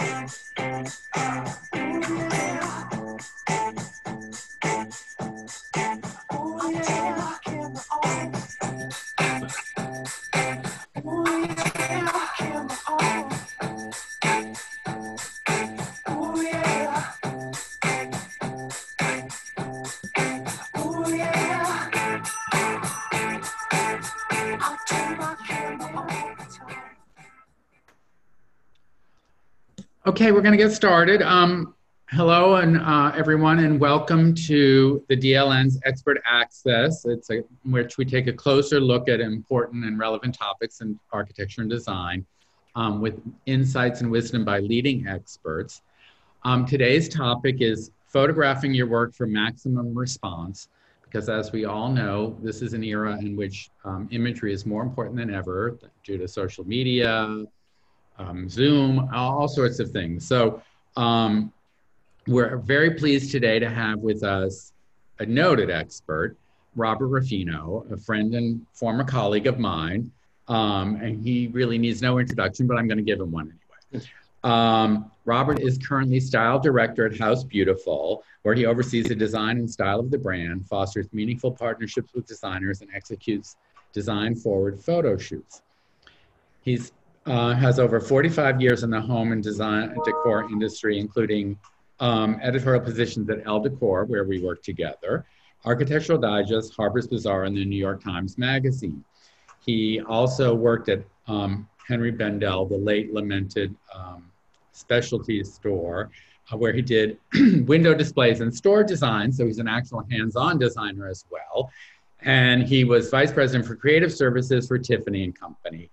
Uh, uh, uh. Okay, we're going to get started. Um, hello, and uh, everyone, and welcome to the DLN's Expert Access. It's a, which we take a closer look at important and relevant topics in architecture and design um, with insights and wisdom by leading experts. Um, today's topic is photographing your work for maximum response, because as we all know, this is an era in which um, imagery is more important than ever due to social media, um, Zoom, all sorts of things. So um, we're very pleased today to have with us a noted expert, Robert Rufino, a friend and former colleague of mine. Um, and he really needs no introduction, but I'm going to give him one anyway. Um, Robert is currently style director at House Beautiful, where he oversees the design and style of the brand, fosters meaningful partnerships with designers, and executes design forward photo shoots. He's uh, has over 45 years in the home and design decor industry, including um, editorial positions at Elle Decor, where we work together, Architectural Digest, Harper's Bazaar, and the New York Times Magazine. He also worked at um, Henri Bendel, the late lamented um, specialty store, uh, where he did window displays and store design. So he's an actual hands on designer as well. And he was vice president for creative services for Tiffany and Company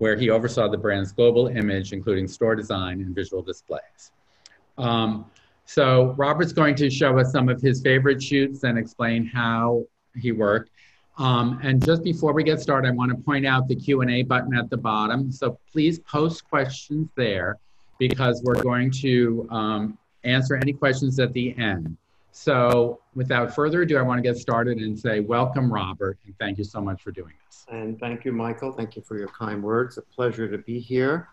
where he oversaw the brand's global image, including store design and visual displays. Um, so Robert's going to show us some of his favorite shoots and explain how he worked. Um, and just before we get started, I want to point out the Q&A button at the bottom. So please post questions there because we're going to um, answer any questions at the end. So without further ado, I want to get started and say welcome, Robert, and thank you so much for doing this. And thank you, Michael. Thank you for your kind words. A pleasure to be here.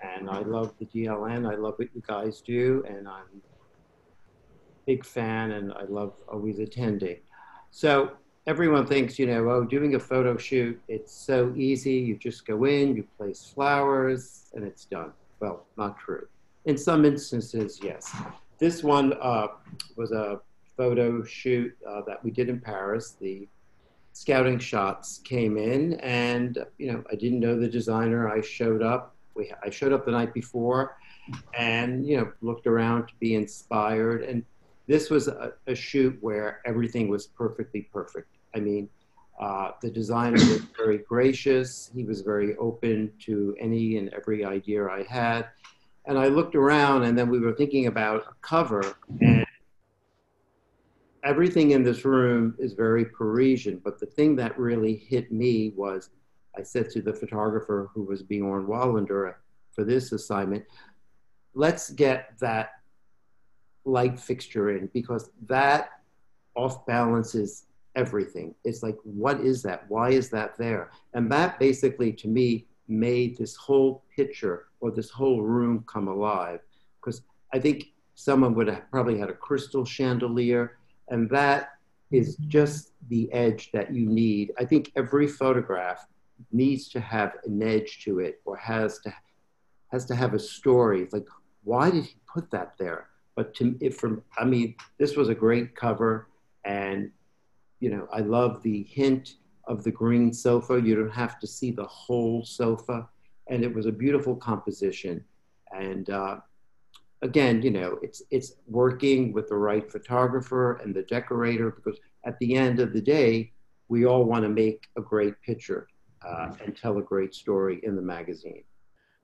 And I love the DLN. I love what you guys do, and I'm a big fan, and I love always attending. So everyone thinks, you know, oh, doing a photo shoot, it's so easy. You just go in, you place flowers, and it's done. Well, not true. In some instances, yes. This one uh, was a photo shoot uh, that we did in Paris. The scouting shots came in, and you know, I didn't know the designer. I showed up. We, I showed up the night before, and you know, looked around to be inspired. And this was a, a shoot where everything was perfectly perfect. I mean, uh, the designer was very gracious. He was very open to any and every idea I had and I looked around, and then we were thinking about a cover, and everything in this room is very Parisian. But the thing that really hit me was, I said to the photographer who was Bjorn Wallander for this assignment, let's get that light fixture in because that off balances everything. It's like, what is that? Why is that there? And that basically, to me, made this whole picture or this whole room come alive. Because I think someone would have probably had a crystal chandelier, and that is mm-hmm. just the edge that you need. I think every photograph needs to have an edge to it or has to has to have a story. It's like, why did he put that there? But to if from I mean, this was a great cover and you know, I love the hint of the green sofa. You don't have to see the whole sofa. And it was a beautiful composition. And uh, again, you know, it's, it's working with the right photographer and the decorator because at the end of the day, we all want to make a great picture uh, and tell a great story in the magazine.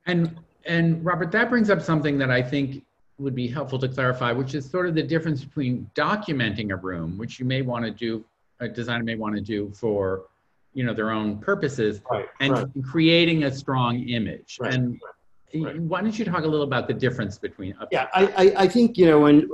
And and Robert, that brings up something that I think would be helpful to clarify, which is sort of the difference between documenting a room, which you may want to do, a designer may want to do for you know their own purposes right, and right. creating a strong image Right, and why don't you talk a little about the difference between Yeah, I, I, I think, you know, when,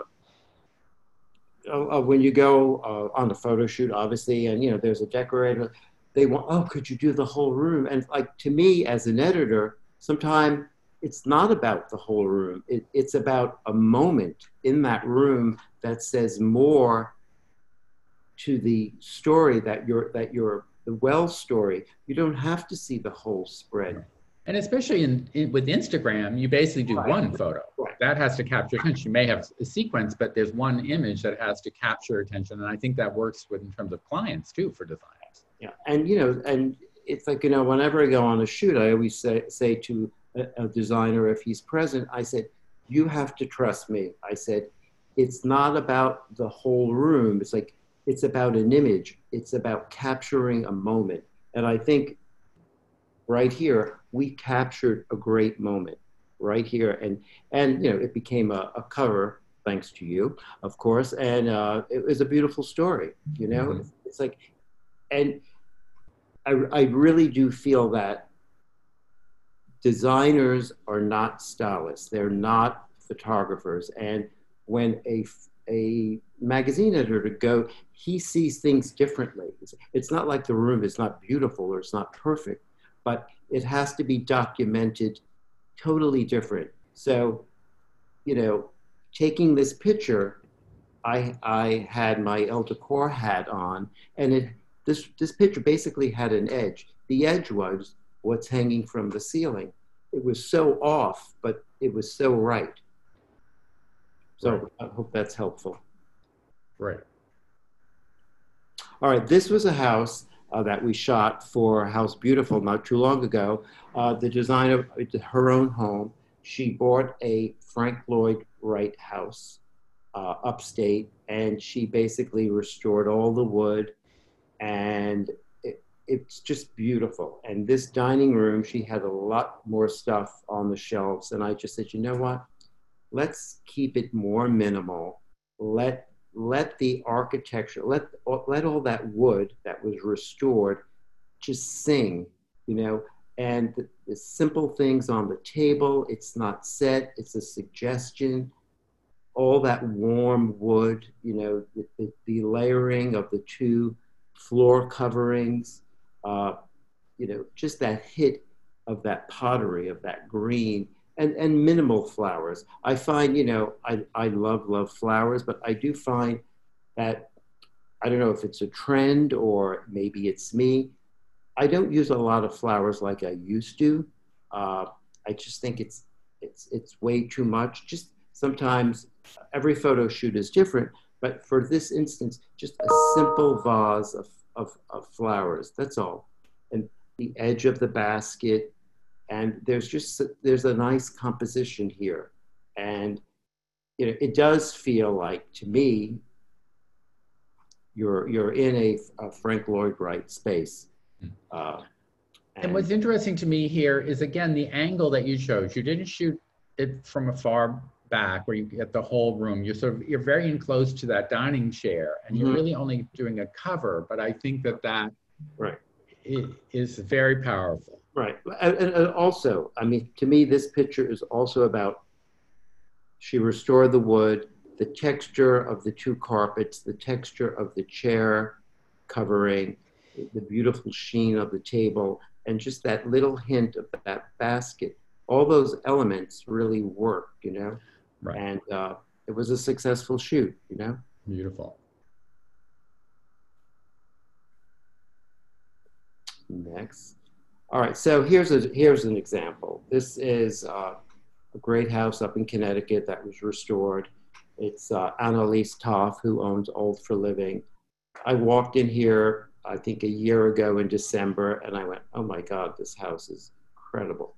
uh, uh, when you go uh, on a photo shoot, obviously, and, you know, there's a decorator, they want, oh, could you do the whole room? And like, to me, as an editor, sometimes it's not about the whole room. It, it's about a moment in that room that says more to the story that you're that you're the well story. You don't have to see the whole spread. And especially in, in with Instagram, you basically do right. one photo. Right. That has to capture attention. You may have a sequence, but there's one image that has to capture attention. And I think that works with in terms of clients too for designers. Yeah, and you know, and it's like you know, whenever I go on a shoot, I always say say to a, a designer if he's present, I said, "You have to trust me." I said, "It's not about the whole room. It's like it's about an image. It's about capturing a moment." And I think right here we captured a great moment right here, and and you know it became a, a cover thanks to you, of course, and uh, it was a beautiful story. You know, mm-hmm. it's, it's like, and I, I really do feel that designers are not stylists. They're not photographers. And when a, a magazine editor to go, he sees things differently. It's, not like the room is not beautiful or it's not perfect, but it has to be documented totally different. So, you know, taking this picture, I, I had my Elle Decor hat on, and it this, this picture basically had an edge. The edge was what's hanging from the ceiling. It was so off, but it was so right. So right. I hope that's helpful. Right. All right, this was a house uh, that we shot for House Beautiful not too long ago. Uh, the designer, of her own home, she bought a Frank Lloyd Wright house uh, upstate, and she basically restored all the wood and it, it's just beautiful. And this dining room, she had a lot more stuff on the shelves, and I just said, you know what? Let's keep it more minimal. Let let the architecture, let let all that wood that was restored, just sing, you know. And the, the simple things on the table, it's not set, it's a suggestion all that warm wood, you know, the, the, the, layering of the two floor coverings, uh, you know, just that hit of that pottery, of that green, and, and minimal flowers. I find, you know, I, I love, love flowers, but I do find that, I don't know if it's a trend or maybe it's me, I don't use a lot of flowers like I used to. Uh, I just think it's, it's, it's way too much. Just sometimes every photo shoot is different, but for this instance, just a simple vase of, of, of flowers, that's all. And the edge of the basket, and there's just, there's a nice composition here. And you know, it does feel like, to me, you're, you're in a, a Frank Lloyd Wright space. Hmm. Uh, and, and what's interesting to me here is, again, the angle that you chose. You didn't shoot it from afar back where you get the whole room you're sort of you're very enclosed to that dining chair and you're mm-hmm. really only doing a cover but i think that that right is very powerful right and, and also i mean to me this picture is also about she restored the wood the texture of the two carpets the texture of the chair covering the beautiful sheen of the table and just that little hint of that basket all those elements really work you know Right. And uh, it was a successful shoot, you know? Beautiful. Next. All right, so here's, a, here's an example. This is uh, a great house up in Connecticut that was restored. It's uh, Annalise Toff, who owns Old for Living. I walked in here, I think a year ago in December, and I went, oh my God, this house is incredible.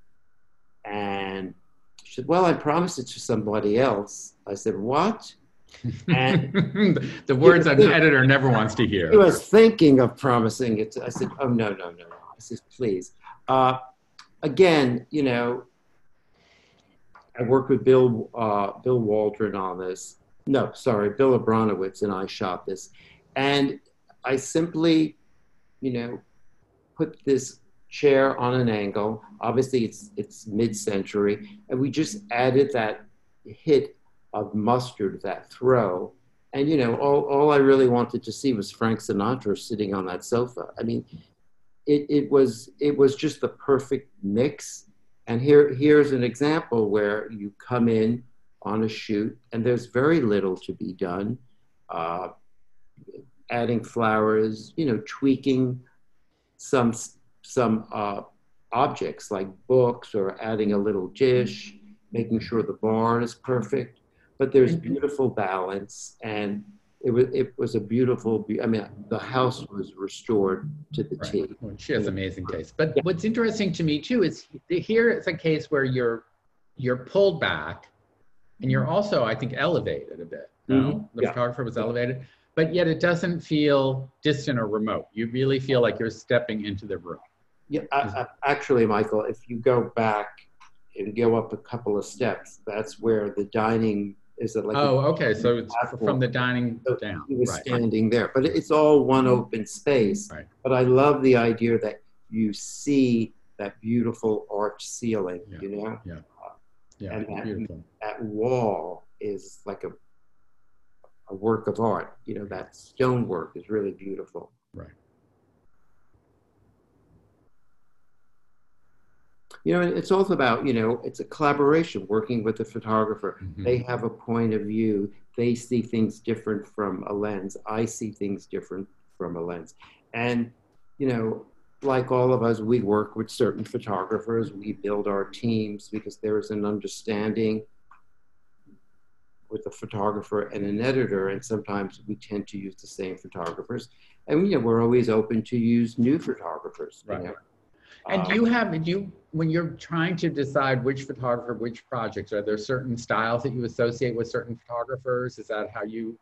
And she said, Well, I promised it to somebody else. I said, What? And the words an editor never wants to hear. He was thinking of promising it. To, I said, Oh, no, no, no. I said, Please. Uh, again, you know, I worked with Bill, uh, Bill Waldron on this. No, sorry, Bill Abranowicz and I shot this. And I simply, you know, put this chair on an angle. Obviously, it's it's mid-century, and we just added that hit of mustard, that throw. And you know, all, all I really wanted to see was Frank Sinatra sitting on that sofa. I mean, it, it was it was just the perfect mix. And here, here's an example where you come in on a shoot and there's very little to be done. Uh, adding flowers, you know, tweaking some, some uh, objects like books or adding a little dish, making sure the barn is perfect. But there's Mm-hmm. beautiful balance and it was, it was a beautiful, I mean, the house was restored to the Right. T. Well, she has amazing taste. But what's interesting to me too is here it's a case where you're you're pulled back and you're also, I think, elevated a bit. No? Mhm. The Yeah. photographer was elevated, but yet it doesn't feel distant or remote. You really feel like you're stepping into the room. Yeah, I, I, actually, Michael, if you go back and go up a couple of steps, that's where the dining is. It like Oh, okay. So it's platform. from the dining So down. he was Right. standing there, but it's all one mm-hmm. open space. Right. But I love the idea that you see that beautiful arch ceiling. Yeah. You know, uh, Yeah, and that- beautiful. that wall is like a a work of art. You know, that stonework is really beautiful. Right. You know, it's also about you know, it's a collaboration working with the photographer. Mhm. they have a point of view they see things different from a lens i see things different from a lens and you know like all of us we work with certain photographers we build our teams because there is an understanding with a photographer and an editor and sometimes we tend to use the same photographers and you know we're always open to use new photographers you Right. know? And do Um, you have, do you, when you're trying to decide which photographer, which projects, are there certain styles that you associate with certain photographers? Is that how you,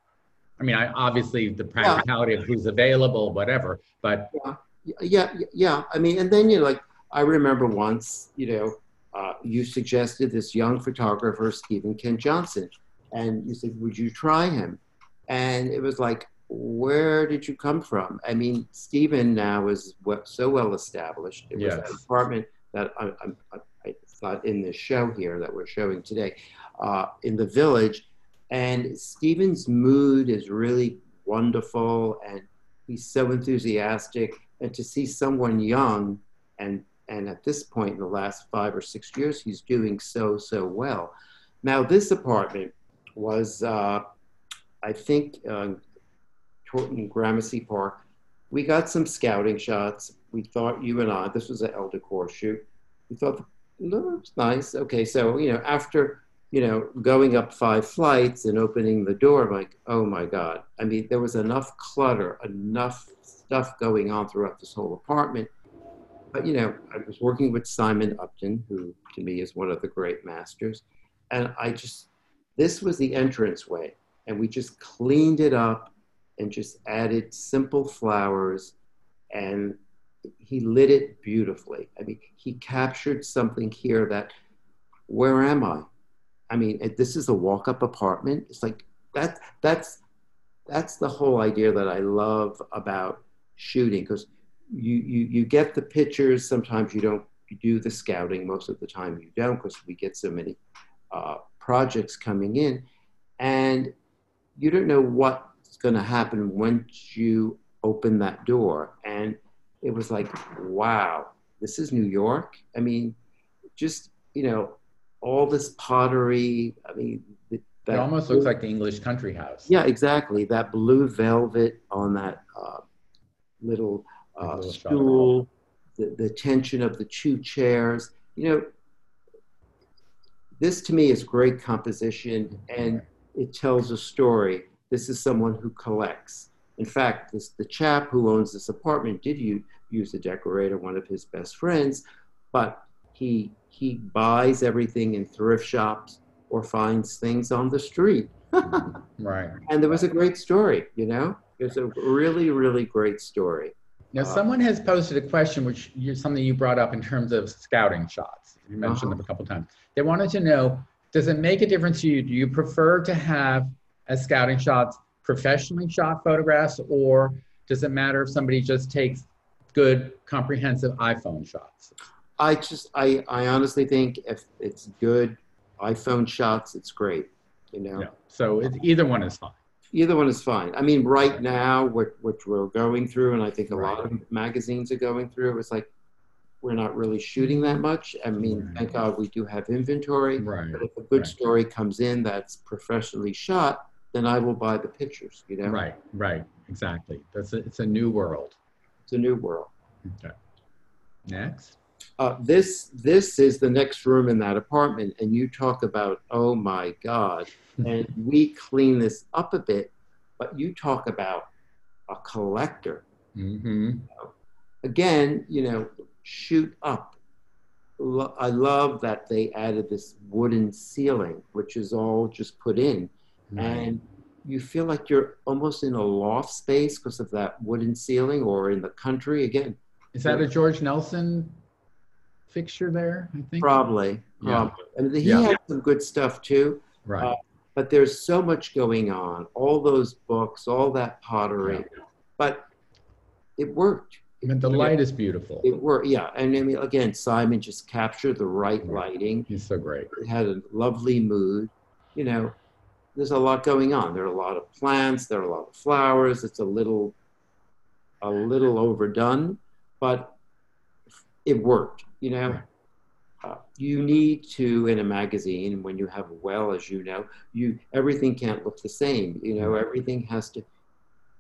I mean, I, obviously the practicality of who's available, whatever, but yeah. Yeah, yeah. I mean and then you know like i remember once you know uh, you suggested this young photographer stephen kent johnson and you said would you try him? And it was like where did you come from? I mean stephen now is so well established. It was Yes. an apartment that I, I, I, not in this show here that we're showing today uh, in the village. And stephen's mood is really wonderful and he's so enthusiastic. And to see someone young and and at this point in the last five or six years he's doing so so well. Now this apartment was uh, i think uh, Torton Gramercy Park. We got some scouting shots. We thought you and I, this was an Elle Decor shoot. We thought, no, was nice. Okay, so, you know, after, you know, going up five flights and opening the door, I'm like, oh my God. I mean, there was enough clutter, enough stuff going on throughout this whole apartment. But, you know, I was working with Simon Upton, who to me is one of the great masters. And I just, this was the entranceway. And we just cleaned it up and just added simple flowers and he lit it beautifully. I mean, he captured something here that, where am I? I mean, this is a walk-up apartment. It's like that. That's that's the whole idea that I love about shooting because you you you get the pictures. Sometimes you don't do the scouting. Most of the time you don't because we get so many uh, projects coming in, and you don't know what's going to happen once you open that door. And it was like, wow, this is New York. I mean, just you know, all this pottery. I mean, it almost looks like the English country house. yeah, exactly. That blue velvet on that uh, little uh, Little stool, the, the tension of the two chairs. You know, this to me is great composition and it tells a story. This is someone who collects. In fact, this, the chap who owns this apartment did u- use a decorator, one of his best friends, but he, he buys everything in thrift shops or finds things on the street. Right. And there was a great story, you know? It's a really, really great story. Now, Uh, someone has posted a question, which is something you brought up in terms of scouting shots. You mentioned Uh-huh. them a couple times. They wanted to know, does it make a difference to you? Do you prefer to have as scouting shots professionally shot photographs, or does it matter if somebody just takes good, comprehensive iPhone shots? I just, I, I honestly think if it's good iPhone shots, it's great, you know? Yeah. So it, either one is fine. Either one is fine. I mean, right now, what, what we're going through, and I think a lot of magazines are going through, it's like we're not really shooting that much. I mean, Right. thank God we do have inventory. Right. But if a good Right. story comes in that's professionally shot, then I will buy the pictures. You know, Right. Right. Exactly. That's a, it's a new world. it's a new world. Okay. Next. Uh, this this is the next room in that apartment, and you talk about oh my God, and we clean this up a bit, but you talk about a collector. hmm again, you know, shoot up. Lo- I love that they added this wooden ceiling, which is all just put in, and you feel like you're almost in a loft space because of that wooden ceiling, or in the country again. Is that a George Nelson fixture there? I think. Probably, Yeah. I mean, he Yeah. had some good stuff too, Right. Uh, but there's so much going on. All those books, all that pottery, yeah. but it worked. but the light is beautiful. It worked, yeah. And I mean, again, Simon just captured the right Right. lighting. He's so great. It had a lovely mood. You know, there's a lot going on. There are a lot of plants. There are a lot of flowers. It's a little, a little overdone, but it worked. You know, uh, you need to in a magazine when you have well, as you know, you everything can't look the same. You know, everything has to.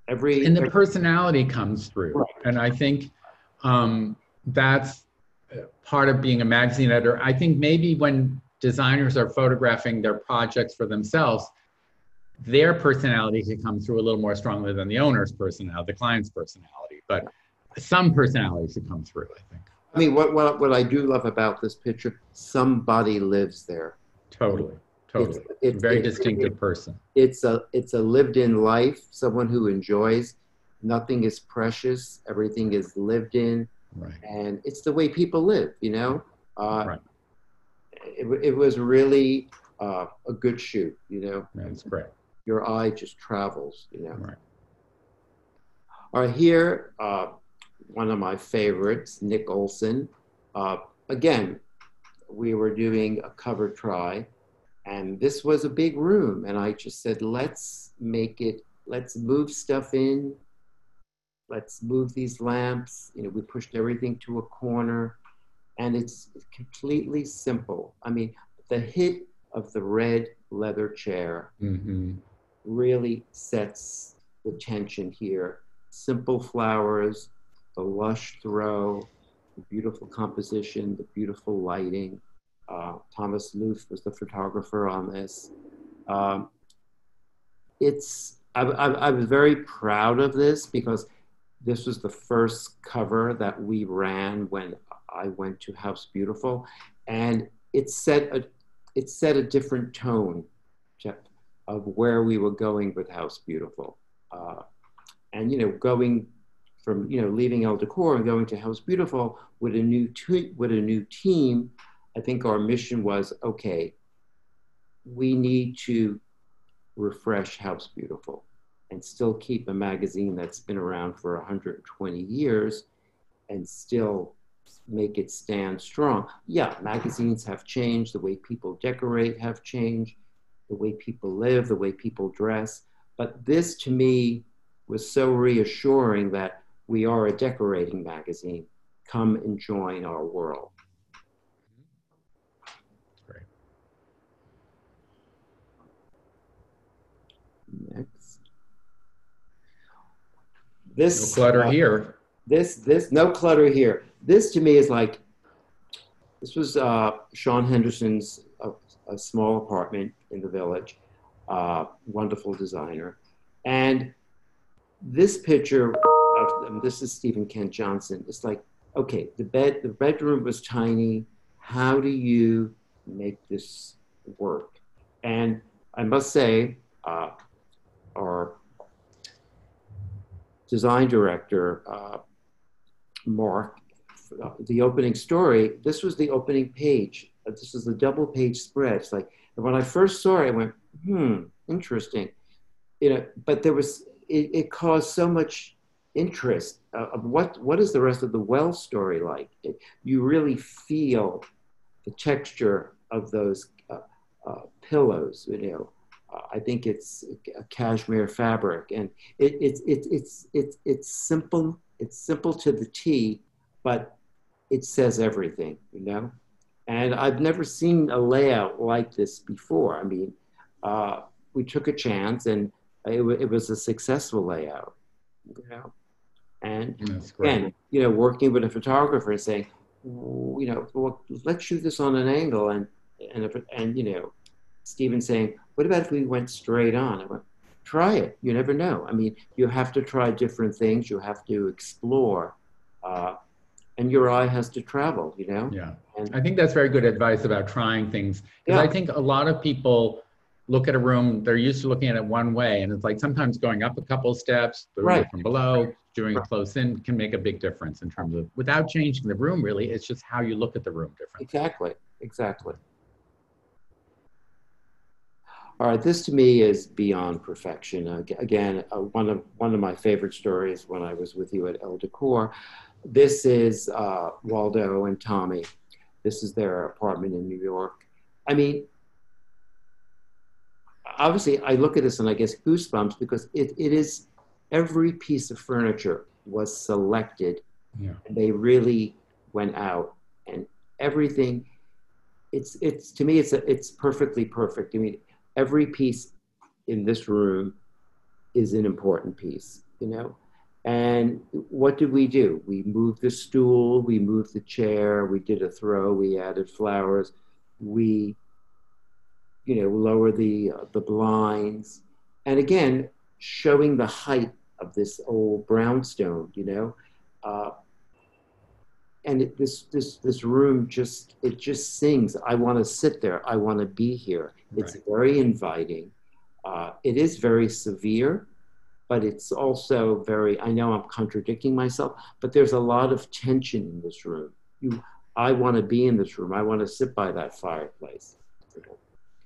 Every and the personality comes through Right. and i think um, that's part of being a magazine editor i think maybe when designers are photographing their projects for themselves their personality can come through a little more strongly than the owner's personality the client's personality but some personality should come through i think I mean, what, what what I do love about this picture, somebody lives there. totally totally It's, it's very distinctive person It's a it's a lived in life. Someone who enjoys. Nothing is precious. Everything is lived in, right and it's the way people live. You know. Uh, Right. It, it was really uh, a good shoot. You know, that's great your eye just travels. You know. right All right, here, uh, one of my favorites, Nick Olsen. Uh, again, we were doing a cover try, and this was a big room, and I just said, let's make it, let's move stuff in, let's move these lamps. You know, we pushed everything to a corner, and it's completely simple. I mean, the hit of the red leather chair hmm really sets the tension here. Simple flowers, the lush throw, the beautiful composition, the beautiful lighting. Uh, Thomas Loof was the photographer on this. Um, it's I, I, I was very proud of this because this was the first cover that we ran when I went to House Beautiful, and it set a it set a different tone of where we were going with House Beautiful, uh, and you know going from you know leaving Elle Decor and going to House Beautiful with a new with a new team. I think our mission was okay. We need to refresh House Beautiful and still keep a magazine that's been around for 120 years and still make it stand strong. Yeah, magazines have changed, the way people decorate have changed, the way people live, the way people dress. But this to me was so reassuring that we are a decorating magazine. Come and join our world. great Next. no This clutter uh, here this this no clutter here this to me is like this was uh, sean henderson's a, small apartment in the village uh, wonderful designer. And this picture of this is stephen kent johnson. It's like okay the bed the bedroom was tiny. How do you make this work? And i must say uh, our design director uh, Mark, uh, the opening story, this was the opening page. Uh, This is a double page spread. It's like, when I first saw it, I went, hmm, interesting. You know, but there was, it, it caused so much interest uh, of what, what is the rest of the well story like? It, you really feel the texture of those uh, uh, pillows, you know. Uh, I think it's a cashmere fabric, and it, it's it's it's it's it's simple. It's simple to the T, but it says everything, you know? And I've never seen a layout like this before. I mean, uh, we took a chance and it, it was a successful layout, you know? And again, you know, working with a photographer and saying, you know, well, let's shoot this on an angle. And, and, and, you know, Stephen saying, what about if we went straight on? I went, try it. You never know. I mean, you have to try different things. You have to explore. Uh, and your eye has to travel, you know? Yeah. And I think that's very good advice about trying things. Because yeah. I think a lot of people look at a room, they're used to looking at it one way. And it's like sometimes going up a couple steps, right. from below, doing right. close in can make a big difference in terms of without changing the room really. It's just how you look at the room differently. Exactly. Exactly. All right, this to me is beyond perfection. Uh, again, uh, one of one of my favorite stories when I was with you at Elle Decor this is uh, Waldo and Tommy. This is their apartment in New York. I mean, obviously, I look at this and I guess goosebumps because it, it is every piece of furniture was selected. Yeah. And they really went out and everything. It's it's to me it's a, it's perfectly perfect. I mean, every piece in this room is an important piece. You know, and what did we do? We moved the stool, we moved the chair, we did a throw, we added flowers, we, you know, lower the uh, the blinds, and again, showing the height of this old brownstone, you know, uh, and it, this this this room just it just sings. I want to sit there. I want to be here. Right. It's very inviting. Uh, it is very severe but it's also very, I know I'm contradicting myself, but there's a lot of tension in this room. You, I want to be in this room. I want to sit by that fireplace.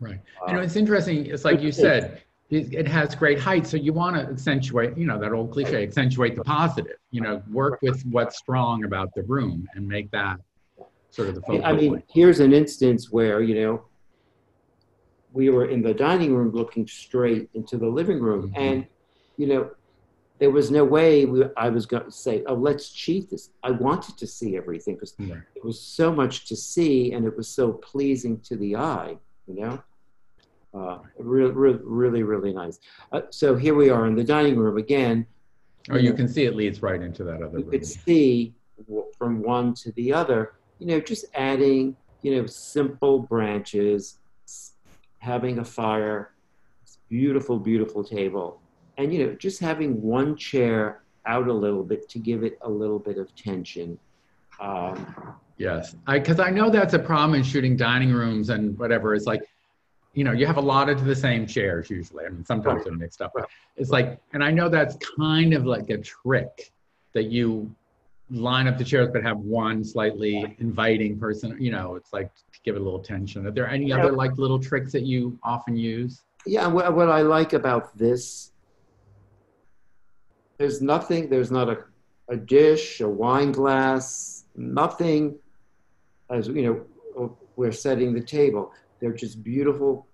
Right. Uh, you know, it's interesting. It's like you said, it, it has great height. So you want to accentuate, you know, that old cliche, accentuate the positive, you know, work with what's strong about the room and make that sort of the focal I mean, point. here's an instance where, you know, we were in the dining room looking straight into the living room mm-hmm. and you know, there was no way we, I was going to say, oh, let's cheat this. I wanted to see everything because right. it was so much to see and it was so pleasing to the eye, you know? Uh, really, really, really, really nice. Uh, so here we are in the dining room again. Oh, you, know, can see it leads right into that other you room. You could see from one to the other, you know, just adding, you know, simple branches, having a fire, beautiful, beautiful table and you know just having one chair out a little bit to give it a little bit of tension um, yes. Because I, I, know that's a problem in shooting dining rooms and whatever. It's like you know you have a lot of the same chairs usually. I mean sometimes right. they're mixed up but it's like and i know that's kind of like a trick that you line up the chairs but have one slightly inviting person you know it's like to give it a little tension. Are there any other like little tricks that you often use? Yeah what, what i like about this there's nothing, there's not a, a dish, a wine glass, nothing as, you know, we're setting the table. They're just beautiful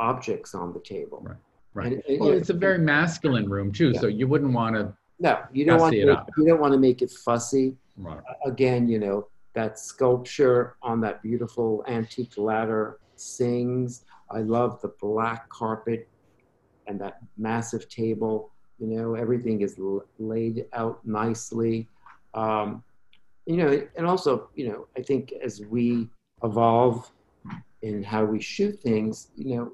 objects on the table. Right. Right. And, and, well, it's a very masculine room too, yeah. so you wouldn't want to. No, you don't want to. Make, you don't want to make it fussy. Right. Again, you know that sculpture on that beautiful antique ladder sings. I love the black carpet and that massive table. You know, everything is laid out nicely. Um, you know, and also, you know, I think as we evolve in how we shoot things, you know,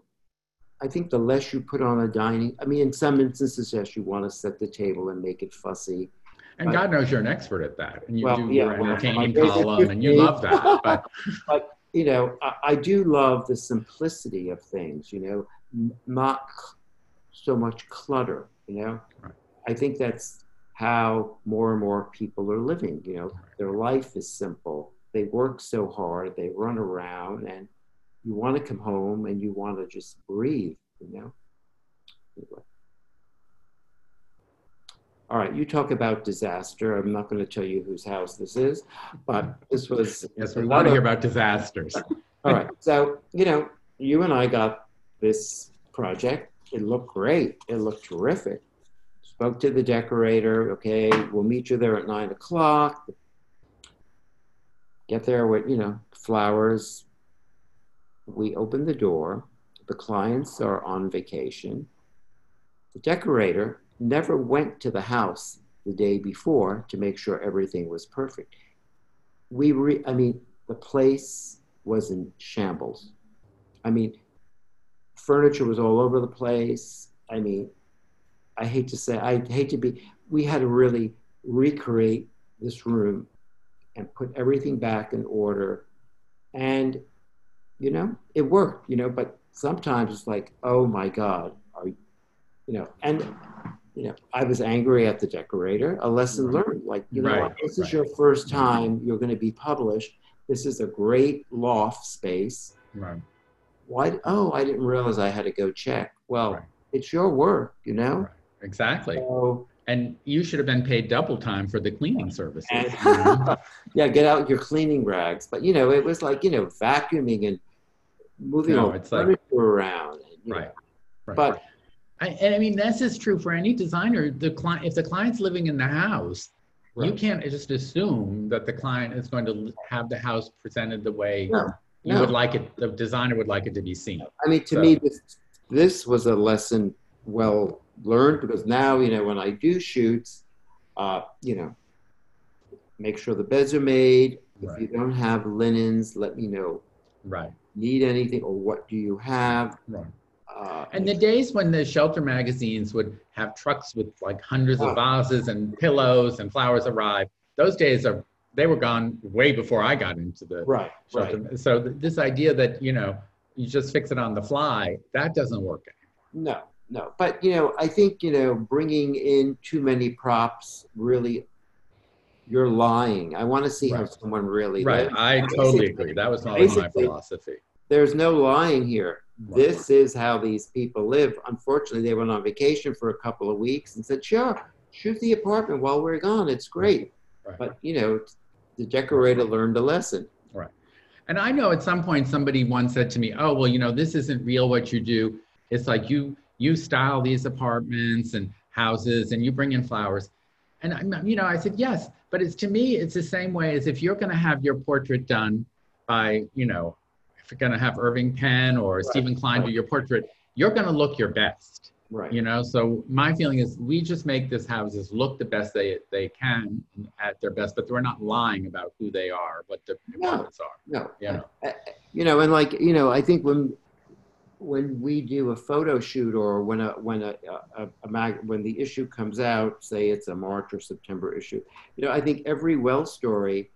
I think the less you put on a dining, I mean, in some instances, yes, you want to set the table and make it fussy. And God knows you're an expert at that, and you well, do yeah, your entertaining well, column, and you love that. But, but you know, I, I, do love the simplicity of things. You know, not so much clutter you know? Right. i think that's how more and more people are living you know? Their life is simple. They work so hard. They run around and you want to come home and you want to just breathe you know? Anyway. all right you talk about disaster. I'm not going to tell you whose house this is but this was yes we want to hear about disasters. All right so you know you and i got this project it looked great. It looked terrific. Spoke to the decorator. Okay, we'll meet you there at nine o'clock. get there with, you know, flowers. We open the door. The clients are on vacation. The decorator never went to the house the day before to make sure everything was perfect. We, re- I mean, the place was in shambles. I mean, furniture was all over the place. I mean, I hate to say, I hate to be, we had to really recreate this room and put everything back in order. And, you know, it worked, you know, but sometimes it's like, oh my God, are you, you know, and, you know, I was angry at the decorator, a lesson learned. Like, you know, Right, what, this right. is your first time you're going to be published. This is a great loft space. Right. Why? Oh, I didn't realize I had to go check. Well, Right. it's your work, you know? Right. Exactly. So, And you should have been paid double time for the cleaning services. and, you know? yeah, get out your cleaning rags. But, you know, it was like, you know, vacuuming and moving No, it's like- furniture around. And, right. Right. But I, and I mean, this is true for any designer. The client, if the client's living in the house, you can't just assume that the client is going to have the house presented the way no, you no. would like it, the designer would like it to be seen. I mean, to So- me, this this was a lesson well learned because now, you know, when I do shoots, uh, you know, make sure the beds are made. If you don't have linens, let me know. Right. Need anything or what do you have? Right. Uh, And the days when the shelter magazines would have trucks with like hundreds Oh. of vases and pillows and flowers arrive, those days are they were gone way before I got into the right, shelter. right. So th- this idea that you know you just fix it on the fly that doesn't work. No, no. But you know, I think you know, bringing in too many props really, you're lying. I want to see how someone really Right. lives. I Basically- totally agree. That was always my philosophy. There's no lying here. Right. This is how these people live. Unfortunately, they went on vacation for a couple of weeks and said, "Sure, shoot the apartment while we're gone. It's great." Right. But you know, the decorator learned a lesson. Right. And I know at some point somebody once said to me, "Oh, well, you know, this isn't real what you do. It's like you you style these apartments and houses and you bring in flowers." And I'm, you know, I said, "Yes, but it's to me it's the same way as if you're going to have your portrait done by, you know, if you're going to have Irving Penn or Steven Klein do your portrait, you're going to look your best." Right. You know, so my feeling is we just make these houses look the best they they can at their best, but we're not lying about who they are, what the No. apartments are. No. You know. Uh, you know, and like you know, I think when when we do a photo shoot or when a when a, a, a mag when the issue comes out, say it's a March or September issue, you know, I think every well story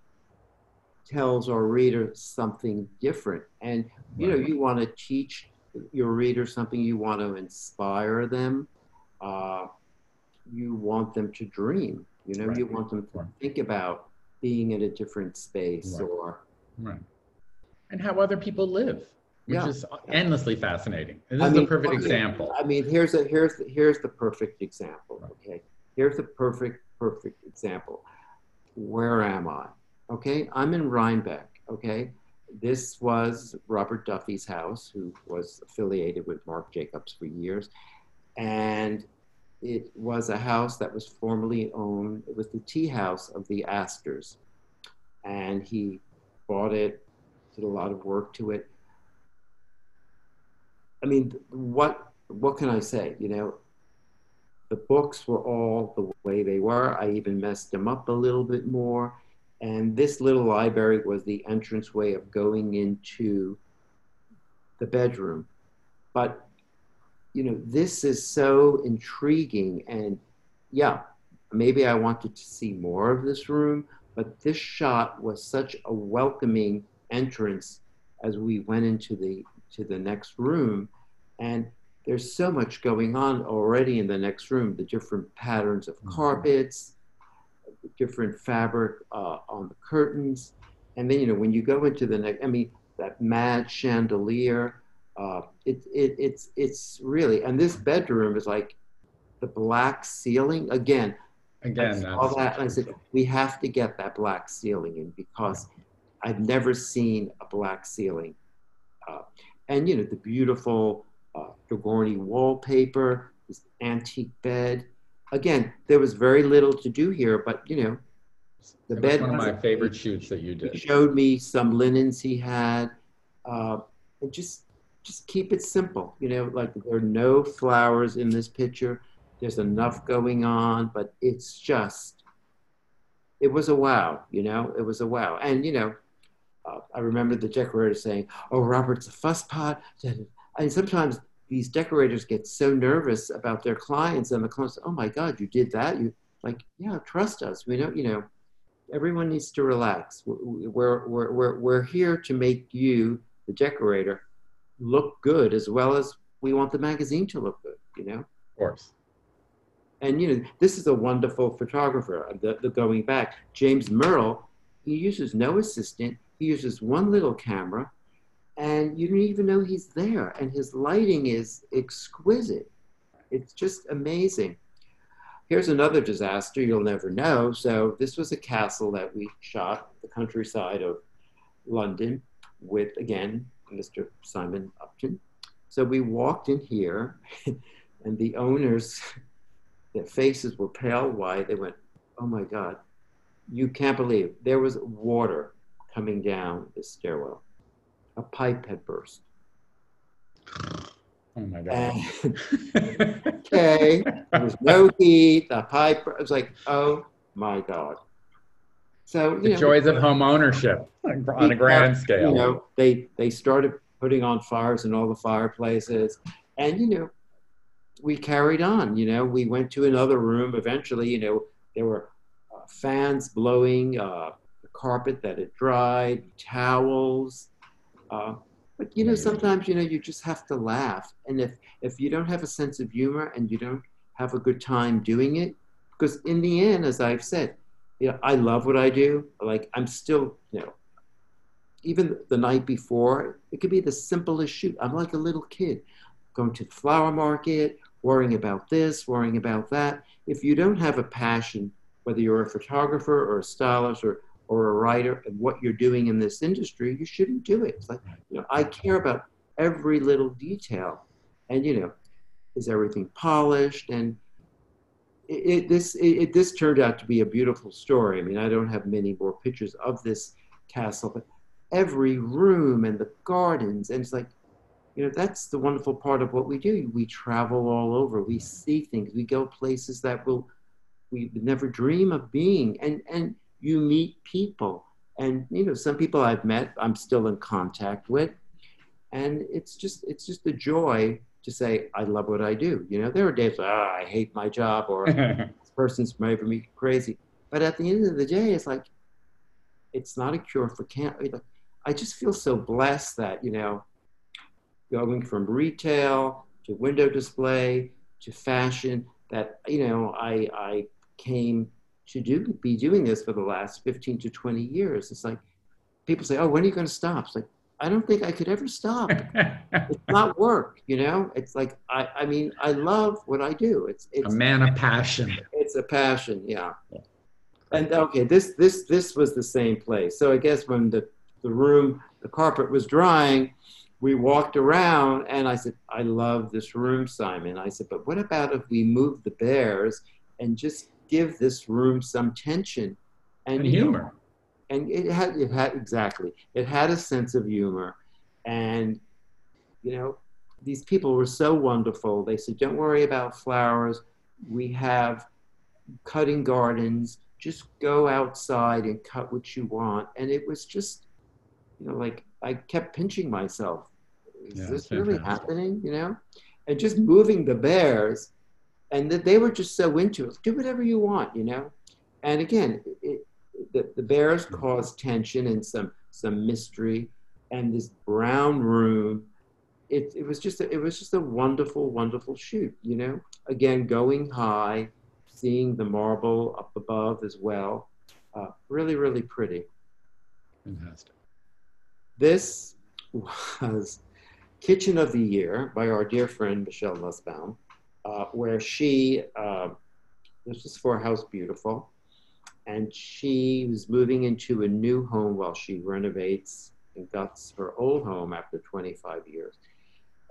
tells our reader something different, and you know, you want to teach your reader something, you want to inspire them, uh, you want them to dream, you know, Right. you want them to think about being in a different space Right. or Right. And how other people live, which Yeah. is endlessly fascinating. And this I is mean, a perfect I mean- example. I mean, here's a here's the, here's the perfect example. Right. Okay, here's the perfect perfect example. Where am I? Okay, I'm in Rhinebeck. Okay, this was Robert Duffy's house, who was affiliated with Marc Jacobs for years, and it was a house that was formerly owned. It was the tea house of the Astors, and he bought it, did a lot of work to it. I mean, what what can I say? You know, the books were all the way they were. I even messed them up a little bit more. And this little library was the entranceway of going into the bedroom. But you know, this is so intriguing and yeah, maybe I wanted to see more of this room, but this shot was such a welcoming entrance as we went into the to the next room and there's so much going on already in the next room the different patterns of Mhm. carpets different fabric uh, on the curtains and then you know when you go into the next i mean that mad chandelier uh, it, it, it's it's really and this bedroom is like the black ceiling again Again, that's, that and I said, we have to get that black ceiling in because I've never seen a black ceiling. Uh, and, you know, the beautiful uh, de Gournay wallpaper, this antique bed. Again, there was very little to do here, but, you know, The It bed one of my favorite shoots that you He did. showed me some linens he had, uh, and just just keep it simple. You know, like there are no flowers in this picture. There's enough going on, but it's just it was a wow. You know, it was a wow. And you know, uh, I remember the decorator saying, "Oh, Robert's a fusspot." And sometimes these decorators get so nervous about their clients, and the clients, "Oh my God, you did that!" You like, yeah, trust us. We know, you know everyone needs to relax. We're, we're, we're, we're here to make you, the decorator, look good as well as we want the magazine to look good, you know? Of course. And, you know, this is a wonderful photographer, uh, the, the going back. James Merrell, he uses no assistant. He uses one little camera and you don't even know he's there. And his lighting is exquisite. It's just amazing. Here's another disaster you'll never know. So this was a castle that we shot the countryside of London with, again, Mr. Simon Upton. So we walked in here and the owners, their faces were pale white. They went, oh my God, you can't believe there was water coming down the stairwell. A pipe had burst. Oh my God. Okay, there was no heat. The pipe. I was like, oh my god. So the know, joys of home ownership on a grand scale. You know, they they started putting on fires in all the fireplaces, and you know, we carried on. You know, we went to another room. Eventually, you know, there were uh, fans blowing, uh, the carpet that had dried, towels. Uh, but you know, sometimes you know you just have to laugh, and if if you don't have a sense of humor and you don't have a good time doing it, because in the end, as I've said, you know, I love what I do. Like I'm still, you know, even the night before, it could be the simplest shoot. I'm like a little kid going to the flower market, worrying about this, worrying about that. If you don't have a passion, whether you're a photographer or a stylist or or a writer and what you're doing in this industry, you shouldn't do it. It's like, you know, I care about every little detail. And, you know, is everything polished? And it, it this it, this turned out to be a beautiful story. I mean, I don't have many more pictures of this castle, but every room and the gardens, and it's like, you know, that's the wonderful part of what we do. We travel all over. We see things. We go places that will we never dream of being. And and you meet people. And you know some people i've met i'm still in contact with. And it's just it's just the joy to say i love what i do. You know there are days like, oh, ah, i hate my job or this person's driving me crazy. But at the end of the day it's like it's not a cure for cancer. I just feel so blessed that you know going from retail to window display to fashion that you know i i came to do be doing this for the last 15 to 20 years. It's like people say, "Oh, when are you going to stop?" It's like I don't think I could ever stop. it's not work, you know. It's like I, I mean, I love what I do. It's it's a man of passion. It's a passion, yeah. And okay, this this this was the same place. So I guess when the the room, the carpet was drying, we walked around, and I said, "I love this room, Simon." I said, "But what about if we move the bears and just give this room some tension and, and humor. And it had it had exactly it had a sense of humor, and you know these people were so wonderful. They said, "Don't worry about flowers. We have cutting gardens. Just go outside and cut what you want." And it was just, you know, like I kept pinching myself. Is Yeah, this really happening? You know, and just moving the bears and that they were just so into it. Do whatever you want, you know. And again, it, the, the bears caused tension and some some mystery, and this brown room. It, it was just a, it was just a wonderful wonderful shoot, you know. Again, going high, seeing the marble up above as well. Uh, really, really pretty. Fantastic. This was Kitchen of the Year by our dear friend Michelle Nussbaum uh, where she, uh, this was for House Beautiful, and she was moving into a new home while she renovates and guts her old home after 25 years.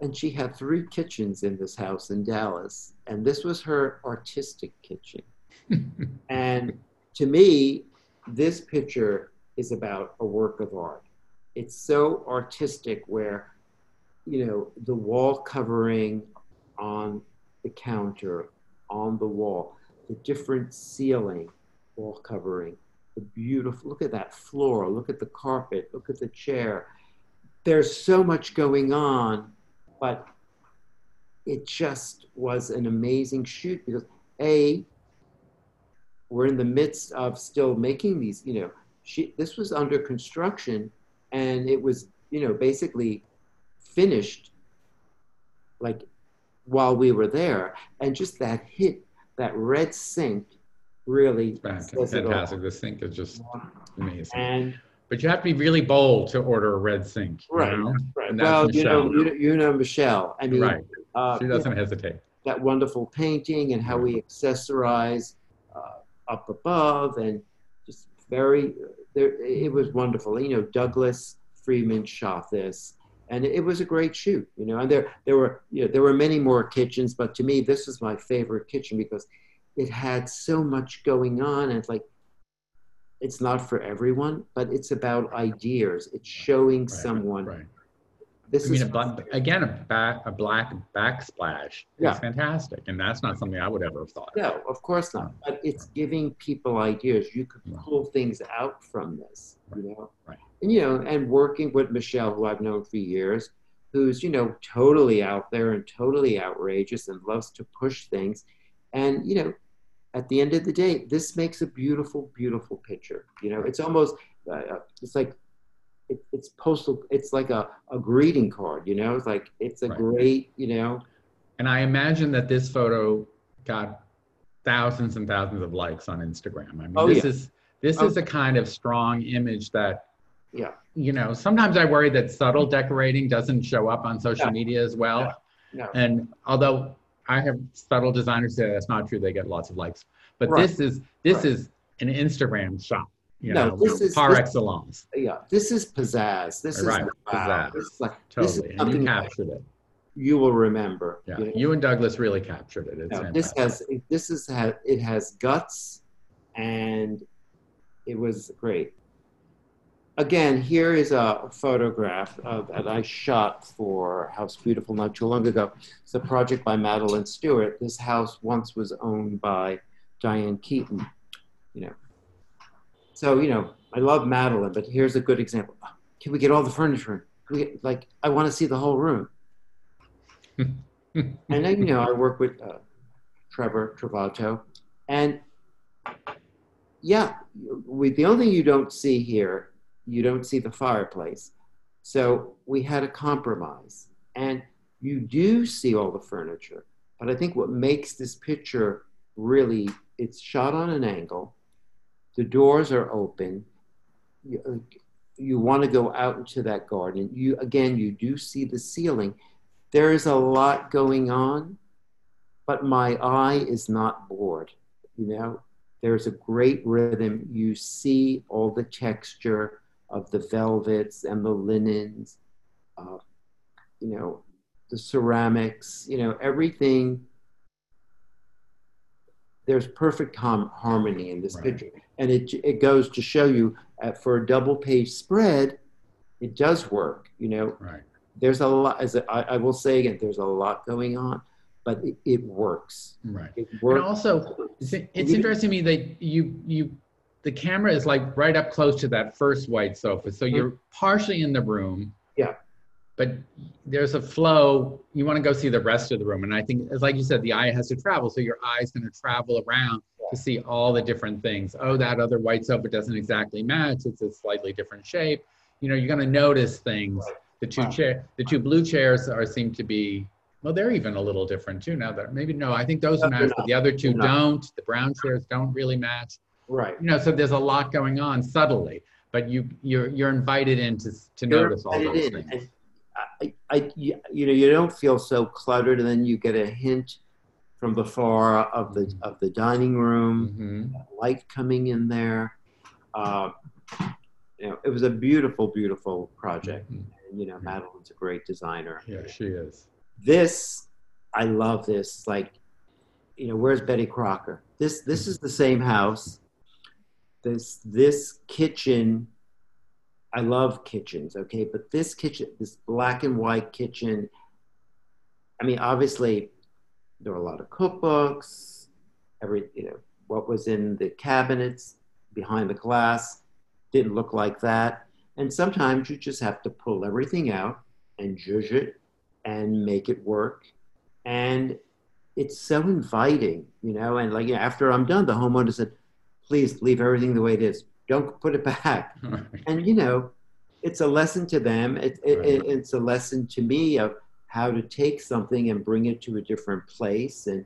And she had three kitchens in this house in Dallas, and this was her artistic kitchen. and to me, this picture is about a work of art. It's so artistic where, you know, the wall covering on the counter, on the wall, the different ceiling wall covering, the beautiful, look at that floor, look at the carpet, look at the chair. There's so much going on, but it just was an amazing shoot because A, we're in the midst of still making these, you know, she, this was under construction and it was, you know, basically finished like while we were there. And just that hit, that red sink really fantastic. The sink is just amazing. And but you have to be really bold to order a red sink. Right. You know? right. Well, you know, you know, you know Michelle. I mean, right. Uh, she doesn't hesitate. That wonderful painting and how we accessorize uh, up above and just very, there, it was wonderful. You know, Douglas Friedman shot this and it was a great shoot, you know, and there, there were, you know, there were many more kitchens, but to me, this was my favorite kitchen because it had so much going on. And it's like, it's not for everyone, but it's about ideas. It's showing right, someone right. This I mean, is a black, again a back a black backsplash yeah. is fantastic, and that's not something I would ever have thought. No, of course not. But it's giving people ideas. You could pull things out from this, you know. Right. And you know, and working with Michelle, who I've known for years, who's you know totally out there and totally outrageous and loves to push things, and you know, at the end of the day, this makes a beautiful, beautiful picture. You know, it's almost uh, it's like it, it's postal it's like a, a greeting card you know it's like it's a right. great you know and i imagine that this photo got thousands and thousands of likes on instagram i mean oh, this yeah. is this oh. is a kind of strong image that yeah you know sometimes i worry that subtle decorating doesn't show up on social yeah. media as well yeah. Yeah. and although i have subtle designers say that's not true they get lots of likes but right. this is this right. is an instagram shop you no, know, this is par this, excellence. Yeah, this is pizzazz. This right, is wow. pizzazz. This is like totally. this is and you captured it. You will remember. Yeah, you, know? you, and Douglas really captured it. No, this has this is has it has guts, and it was great. Again, here is a photograph uh, that I shot for House Beautiful not too long ago. It's a project by Madeline Stuart. This house once was owned by Diane Keaton. You know, so, you know, I love Madeline, but here's a good example. Can we get all the furniture? Get, like, I want to see the whole room. and then, you know, I work with uh, Trevor Travato. And yeah, we, the only thing you don't see here, you don't see the fireplace. So we had a compromise. And you do see all the furniture. But I think what makes this picture really, it's shot on an angle the doors are open. You, you want to go out into that garden. You again, you do see the ceiling. There is a lot going on, but my eye is not bored. You know, there's a great rhythm. You see all the texture of the velvets and the linens, uh, you know, the ceramics, you know, everything. There's perfect harmony in this right. picture. And it, it goes to show you uh, for a double page spread, it does work. You know, right. there's a lot, as I, I will say again, there's a lot going on, but it, it works. Right. It works. And also, it's, it's interesting to me that you, you, the camera is like right up close to that first white sofa. So you're mm-hmm. partially in the room. Yeah. But there's a flow. You want to go see the rest of the room. And I think, as like you said, the eye has to travel. So your eye's going to travel around to see all the different things. Oh, that other white sofa doesn't exactly match. It's a slightly different shape. You know, you're going to notice things. The two chair, the two blue chairs are seem to be well, they're even a little different too. Now that maybe no, I think those no, match, but the other 2 don't. The brown chairs don't really match. Right. You know, so there's a lot going on subtly, but you you're you're invited in to, to you're notice all those in. things. I, I, you know, you don't feel so cluttered, and then you get a hint from the far of the of the dining room, mm-hmm. light coming in there. Uh, you know, it was a beautiful, beautiful project. Mm-hmm. And, you know, Madeline's a great designer. Yeah, she is. This, I love this. Like, you know, where's Betty Crocker? This this is the same house. This this kitchen I love kitchens, okay, but this kitchen, this black and white kitchen, I mean, obviously, there were a lot of cookbooks, every, you know, what was in the cabinets behind the glass didn't look like that. And sometimes you just have to pull everything out and judge it and make it work. And it's so inviting, you know, and like after I'm done, the homeowner said, please leave everything the way it is. Don't put it back. and you know, it's a lesson to them. It, it, right. it's a lesson to me of how to take something and bring it to a different place and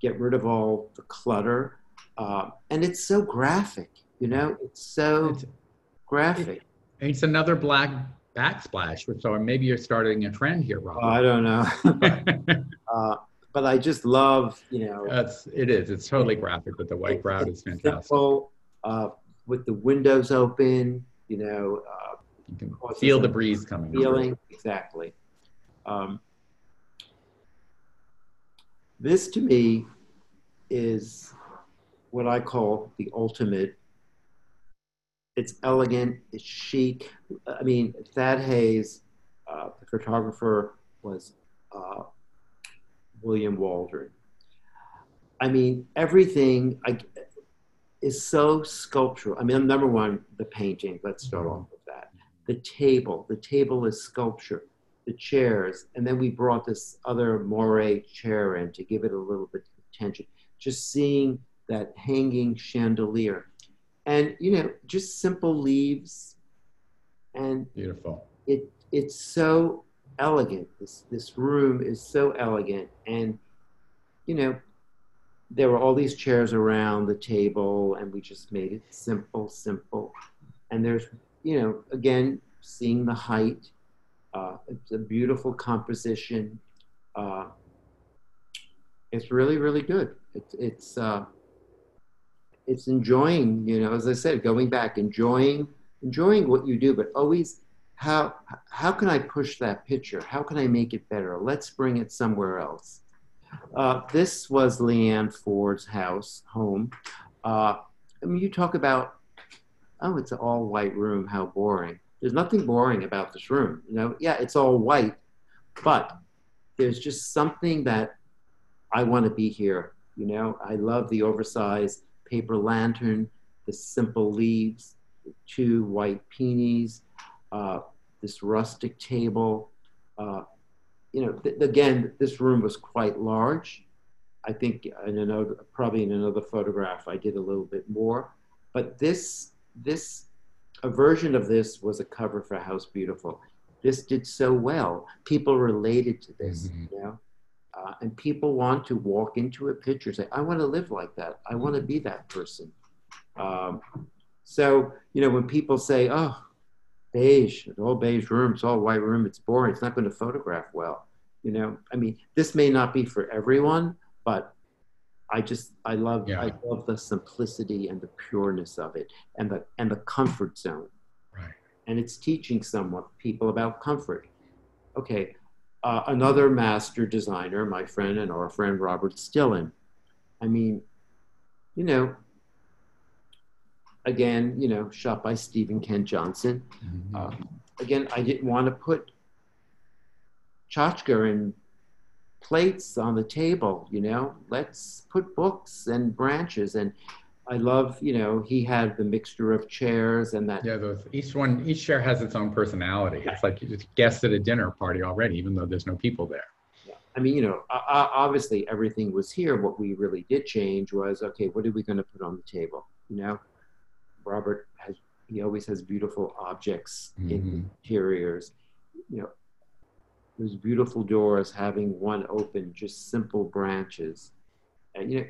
get rid of all the clutter. Uh, and it's so graphic, you know, it's so it's, graphic. It, it's another black backsplash, so maybe you're starting a trend here, Rob. I don't know. uh, but I just love, you know. That's, it is. It's totally graphic, but the white grout is fantastic. Simple, uh, with the windows open, you know. Uh, you can feel the breeze coming. Feeling, through. exactly. Um, this to me is what I call the ultimate. It's elegant, it's chic. I mean, Thad Hayes, uh, the photographer, was uh, William Waldron. I mean, everything I, is so sculptural. I mean, number one, the painting. Let's start off with that. The table. The table is sculpture. The chairs, and then we brought this other moire chair in to give it a little bit of attention. Just seeing that hanging chandelier, and you know, just simple leaves, and beautiful. It it's so elegant. This this room is so elegant, and you know, there were all these chairs around the table, and we just made it simple, simple. And there's, you know, again, seeing the height. Uh, it's a beautiful composition. Uh, it's really, really good. It's it's uh, it's enjoying, you know, as I said, going back, enjoying enjoying what you do, but always how how can I push that picture? How can I make it better? Let's bring it somewhere else. Uh, this was Leanne Ford's house, home. Uh, I mean, you talk about, oh, it's an all white room. How boring. There's nothing boring about this room. You know, yeah, it's all white, but there's just something that I want to be here. You know, I love the oversized paper lantern, the simple leaves, the two white peonies, uh, this rustic table. Uh, you know, th- again, this room was quite large. I think in another, probably in another photograph, I did a little bit more. But this, this, a version of this was a cover for House Beautiful. This did so well. People related to this, mm-hmm. you know, uh, and people want to walk into a picture, say, "I want to live like that. I want to be that person." Um, so, you know, when people say, "Oh, beige, it's all beige room, it's all white room, it's boring, it's not going to photograph well. You know, I mean, this may not be for everyone, but I just I love yeah. I love the simplicity and the pureness of it and the and the comfort zone. Right. And it's teaching someone people about comfort. Okay. Uh, another master designer, my friend and our friend Robert Stilin. I mean, you know, again, you know, shot by Stephen Kent Johnson. Mm-hmm. Uh, again, I didn't want to put tchotchke and plates on the table, you know, let's put books and branches. And I love, you know, he had the mixture of chairs and that. Yeah, those, each one, each chair has its own personality. It's like you just guests at a dinner party already, even though there's no people there. Yeah. I mean, you know, obviously everything was here. What we really did change was, okay, what are we going to put on the table? You know, Robert has he always has beautiful objects mm-hmm. in interiors. You know, those beautiful doors having one open, just simple branches. And you know,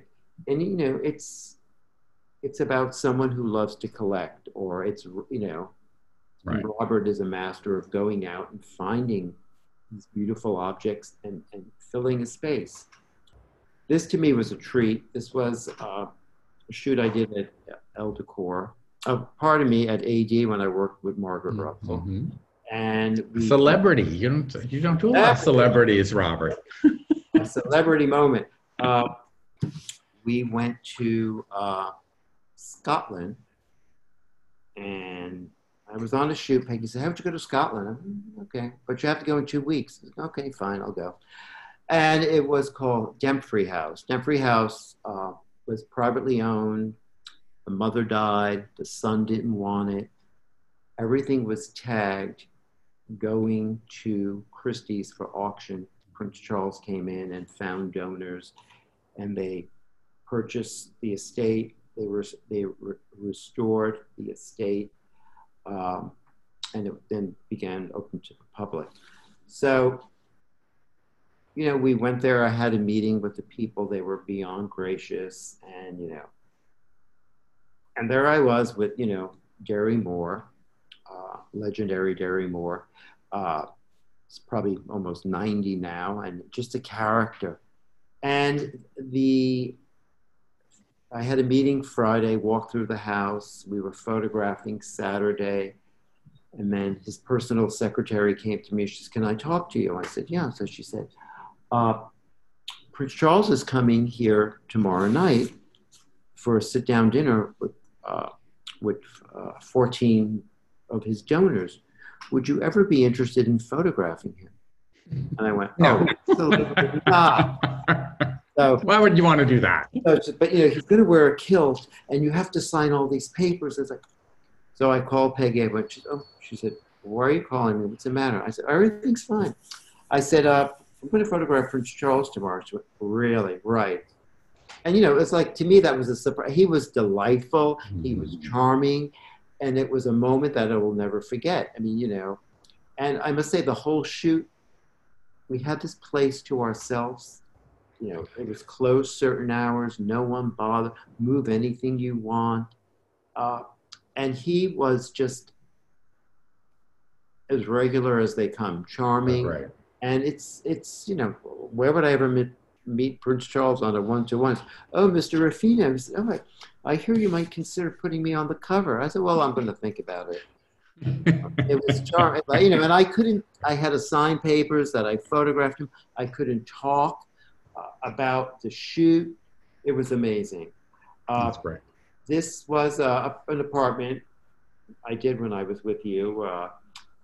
and you know, it's it's about someone who loves to collect, or it's you know, right. Robert is a master of going out and finding these beautiful objects and, and filling a space. This to me was a treat. This was uh, a shoot I did at Elle Decor a part of me at AD when I worked with Margaret mm-hmm. Russell. Mm-hmm. And we, celebrity. You don't you don't do a lot of celebrities, Robert. a celebrity moment. Uh, we went to uh, Scotland and I was on a shoot. Peggy said, "How'd you go to Scotland?" I'm, okay, but you have to go in two weeks. Said, okay, fine, I'll go. And it was called Dumfries House. Dumfries House uh, was privately owned. The mother died. The son didn't want it. Everything was tagged going to Christie's for auction. Prince Charles came in and found donors, and they purchased the estate. They were they re- restored the estate, um, and it then began open to the public. So, you know, we went there. I had a meeting with the people. They were beyond gracious, and you know, and there I was with you know Derry Moore, uh, legendary Derry Moore. Uh, probably almost 90 now, and just a character. And the I had a meeting Friday, walked through the house. We were photographing Saturday. And then his personal secretary came to me. She says, Can I talk to you? I said, Yeah. So she said, uh, Prince Charles is coming here tomorrow night for a sit down dinner with, uh, with uh, 14 of his donors. Would you ever be interested in photographing him? And I went, No. Oh, not. So, Why would you want to do that? so but you know, he's going to wear a kilt, and you have to sign all these papers. It's like, so I called Peggy. I went, she, oh, she said, why are you calling me? What's the matter? I said, everything's fine. I said, uh, I'm going to photograph Prince Charles tomorrow. She went, really? Right. And you know, it's like to me that was a surprise. He was delightful. He was charming, and it was a moment that I will never forget. I mean, you know, and I must say the whole shoot, we had this place to ourselves. You know, it was closed certain hours. No one bothered. Move anything you want. Uh, and he was just as regular as they come, charming. Right. And it's it's you know where would I ever meet, meet Prince Charles on a one to one? Oh, Mr. Rufino. He said, oh, I, I hear you might consider putting me on the cover. I said, well, I'm going to think about it. It was charming, you know, and I couldn't. I had to sign papers that I photographed him. I couldn't talk uh, about the shoot. It was amazing. Uh, That's great. this was uh, an apartment I did when I was with you uh,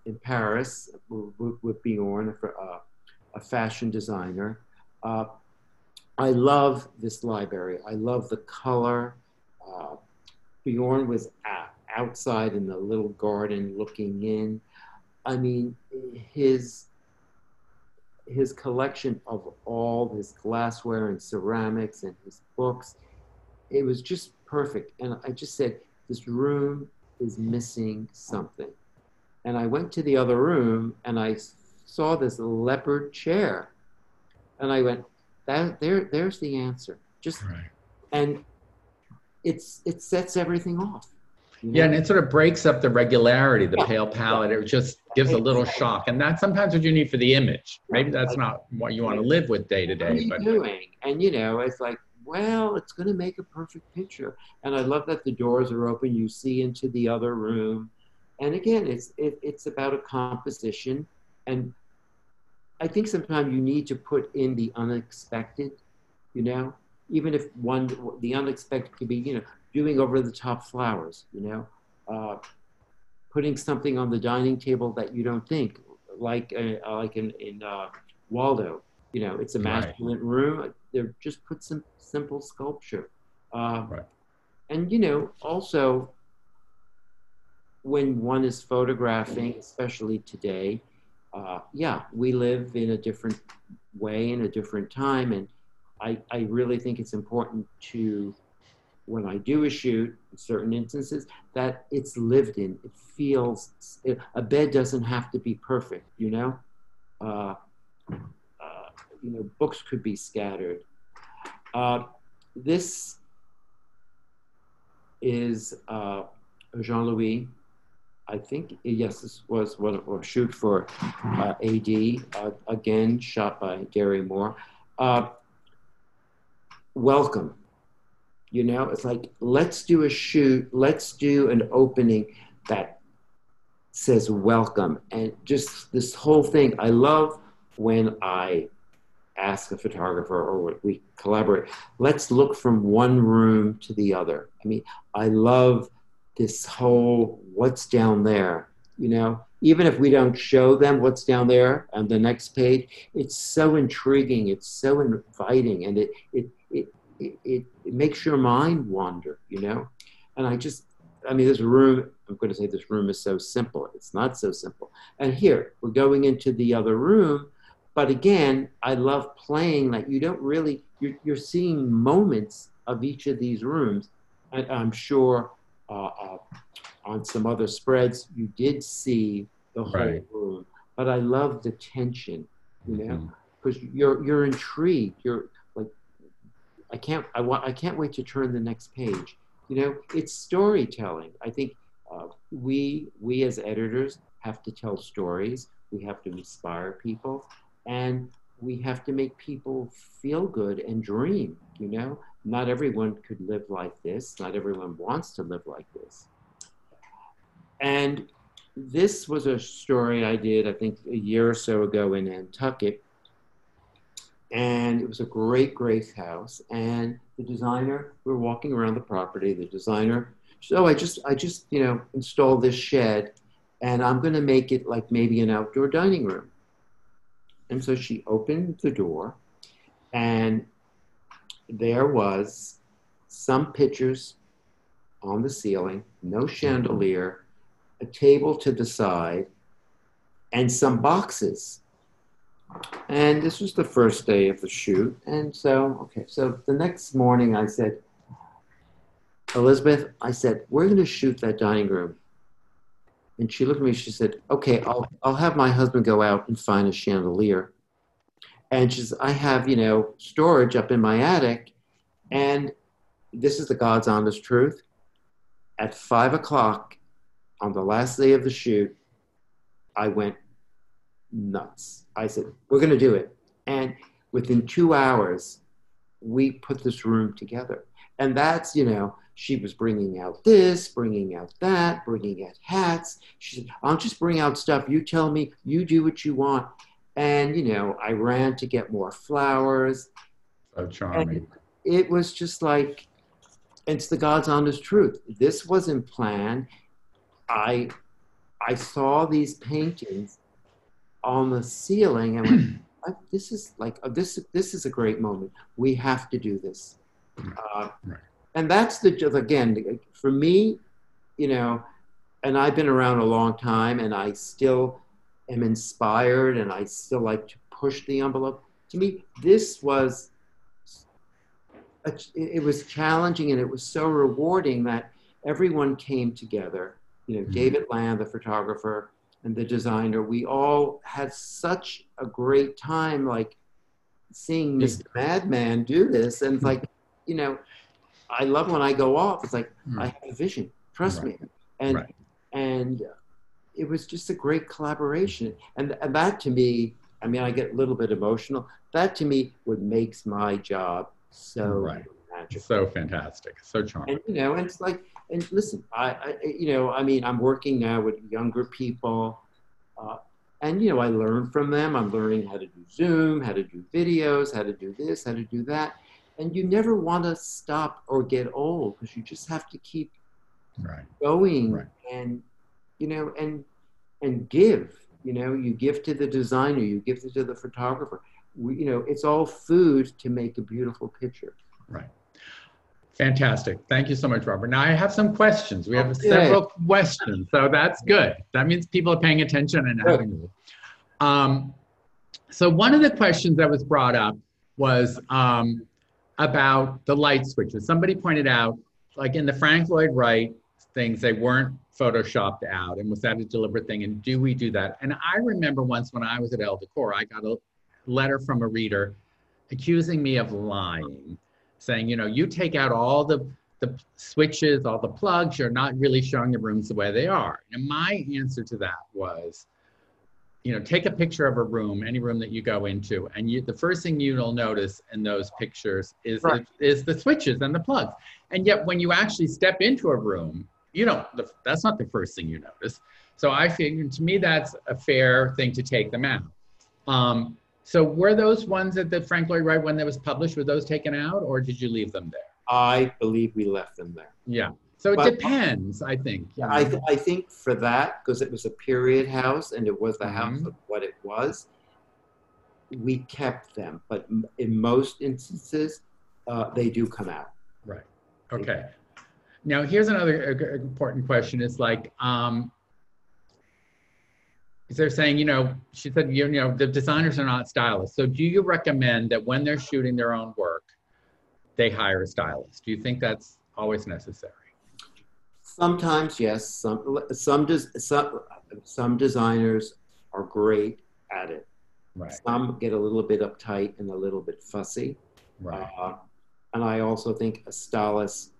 in Paris with, with Bjorn, a, uh, a fashion designer. Uh, I love this library. I love the color. Uh, Bjorn was out, outside in the little garden looking in. I mean, his his collection of all his glassware and ceramics and his books it was just perfect. And I just said, this room is missing something. And I went to the other room and I saw this leopard chair. And I went, that there, there's the answer. Just Right. and it's it sets everything off. you Yeah, know? and it sort of breaks up the regularity, the Yeah. pale palette. It just gives a little shock. And that's sometimes what you need for the image. Maybe that's not what you want to live with day to what are day, you but doing? And you know, it's like, well, it's going to make a perfect picture. And I love that the doors are open. You see into the other room. And again, it's it, it's about a composition. And I think sometimes you need to put in the unexpected. You know, even if one the unexpected could be, you know, doing over the top flowers. You know, uh, putting something on the dining table that you don't think, like uh, like in in uh, Waldo. You know, it's a Right. masculine room. They're just put some simple sculpture. Uh, Right. And you know, also when one is photographing, especially today, uh, yeah, we live in a different way in a different time, and I, I really think it's important to, when I do a shoot, in certain instances, that it's lived in. It feels. It, a bed doesn't have to be perfect, you know. Uh, uh, you know, books could be scattered. Uh, this is uh, Jean Louis. I think yes, this was one or shoot for uh, AD uh, again, shot by Derry Moore. Uh, welcome. You know, it's like let's do a shoot, let's do an opening that says welcome, and just this whole thing. I love when I ask a photographer or we collaborate. Let's look from one room to the other. I mean, I love this whole what's down there, you know, even if we don't show them what's down there on the next page, it's so intriguing, it's so inviting, and it it it it, it, makes your mind wander, you know. And I just, I mean, this room. I'm going to say this room is so simple. It's not so simple. And here we're going into the other room, but again, I love playing like you don't really. You're, you're seeing moments of each of these rooms. I'm sure uh, uh, on some other spreads you did see the whole Right. room. But I love the tension, you know, because you're you're intrigued. You're like, I can't I want I can't wait to turn the next page. You know, it's storytelling. I think uh, we we as editors have to tell stories. We have to inspire people, and we have to make people feel good and dream. You know, not everyone could live like this. Not everyone wants to live like this. And this was a story I did, I think, a year or so ago in Nantucket. And it was a great, Grace house. And the designer, we were walking around the property. The designer, oh, I just, I just, you know, installed this shed, and I'm going to make it like maybe an outdoor dining room. And so she opened the door, and there was some pictures on the ceiling, no chandelier, a table to the side, and some boxes. And this was the first day of the shoot. And so, okay, so the next morning I said, Elizabeth, I said, we're going to shoot that dining room. And she looked at me, she said, okay, I'll, I'll have my husband go out and find a chandelier. And she says, I have, you know, storage up in my attic. And this is the God's honest truth. At five o'clock on the last day of the shoot, I went nuts. I said, We're going to do it. And within two hours, we put this room together. And that's, you know, she was bringing out this, bringing out that, bringing out hats. She said, I'll just bring out stuff. You tell me, you do what you want. And, you know, I ran to get more flowers. So charming. It was just like, it's the God's honest truth. This wasn't planned. I, I saw these paintings on the ceiling and went, "I- this is like uh, this. This is a great moment. We have to do this. Uh, Right. And that's the again for me, you know, and I've been around a long time, and I still am inspired, and I still like to push the envelope. To me, this was a, it was challenging, and it was so rewarding that everyone came together. You know, Mhm. David Land, the photographer, and the designer, we all had such a great time, like seeing Mr. Madman do this. And it's like, you know, I love when I go off. It's like Hmm. I have a vision. Trust Right. me. And Right. and it was just a great collaboration. And, and that to me, I mean, I get a little bit emotional. That to me, what makes my job so Right. magical. So fantastic. So charming. And you know, and it's like, and listen, I, I, you know, I mean, I'm working now with younger people, uh, and you know, I learn from them. I'm learning how to do Zoom, how to do videos, how to do this, how to do that, and you never want to stop or get old because you just have to keep Right. going Right. and, you know, and and give. You know, you give to the designer, you give to the photographer. We, you know, it's all food to make a beautiful picture. Right. Fantastic. Thank you so much, Robert. Now I have some questions. We have Okay. several questions, so that's good. That means people are paying attention and having. Um, so one of the questions that was brought up was um, about the light switches. Somebody pointed out, like in the Frank Lloyd Wright things, they weren't photoshopped out, and was that a deliberate thing? And do we do that? And I remember once when I was at Elle Decor, I got a letter from a reader accusing me of lying saying, you know, you take out all the the switches, all the plugs, you're not really showing the rooms the way they are. And my answer to that was, you know, take a picture of a room, any room that you go into, and you, the first thing you'll notice in those pictures is Right. the, is the switches and the plugs. And yet, when you actually step into a room, you don't. The, that's not the first thing you notice. So I figured, to me, that's a fair thing to take them out. Um, so were those ones at the Frank Lloyd Wright when that was published? Were those taken out, or did you leave them there? I believe we left them there. Yeah. So it But- depends, I think. you I, th- I think for that, because it was a period house and it was the house Mhm. of what it was, we kept them. But in most instances, uh, they do come out. Right. Okay. Now here's another uh, important question. Is like, um, is they're saying, you know, she said, you know, the designers are not stylists. So do you recommend that when they're shooting their own work, they hire a stylist? Do you think that's always necessary? Sometimes, yes. Some some some some designers are great at it. Right. Some get a little bit uptight and a little bit fussy. Right. Uh, and I also think a stylist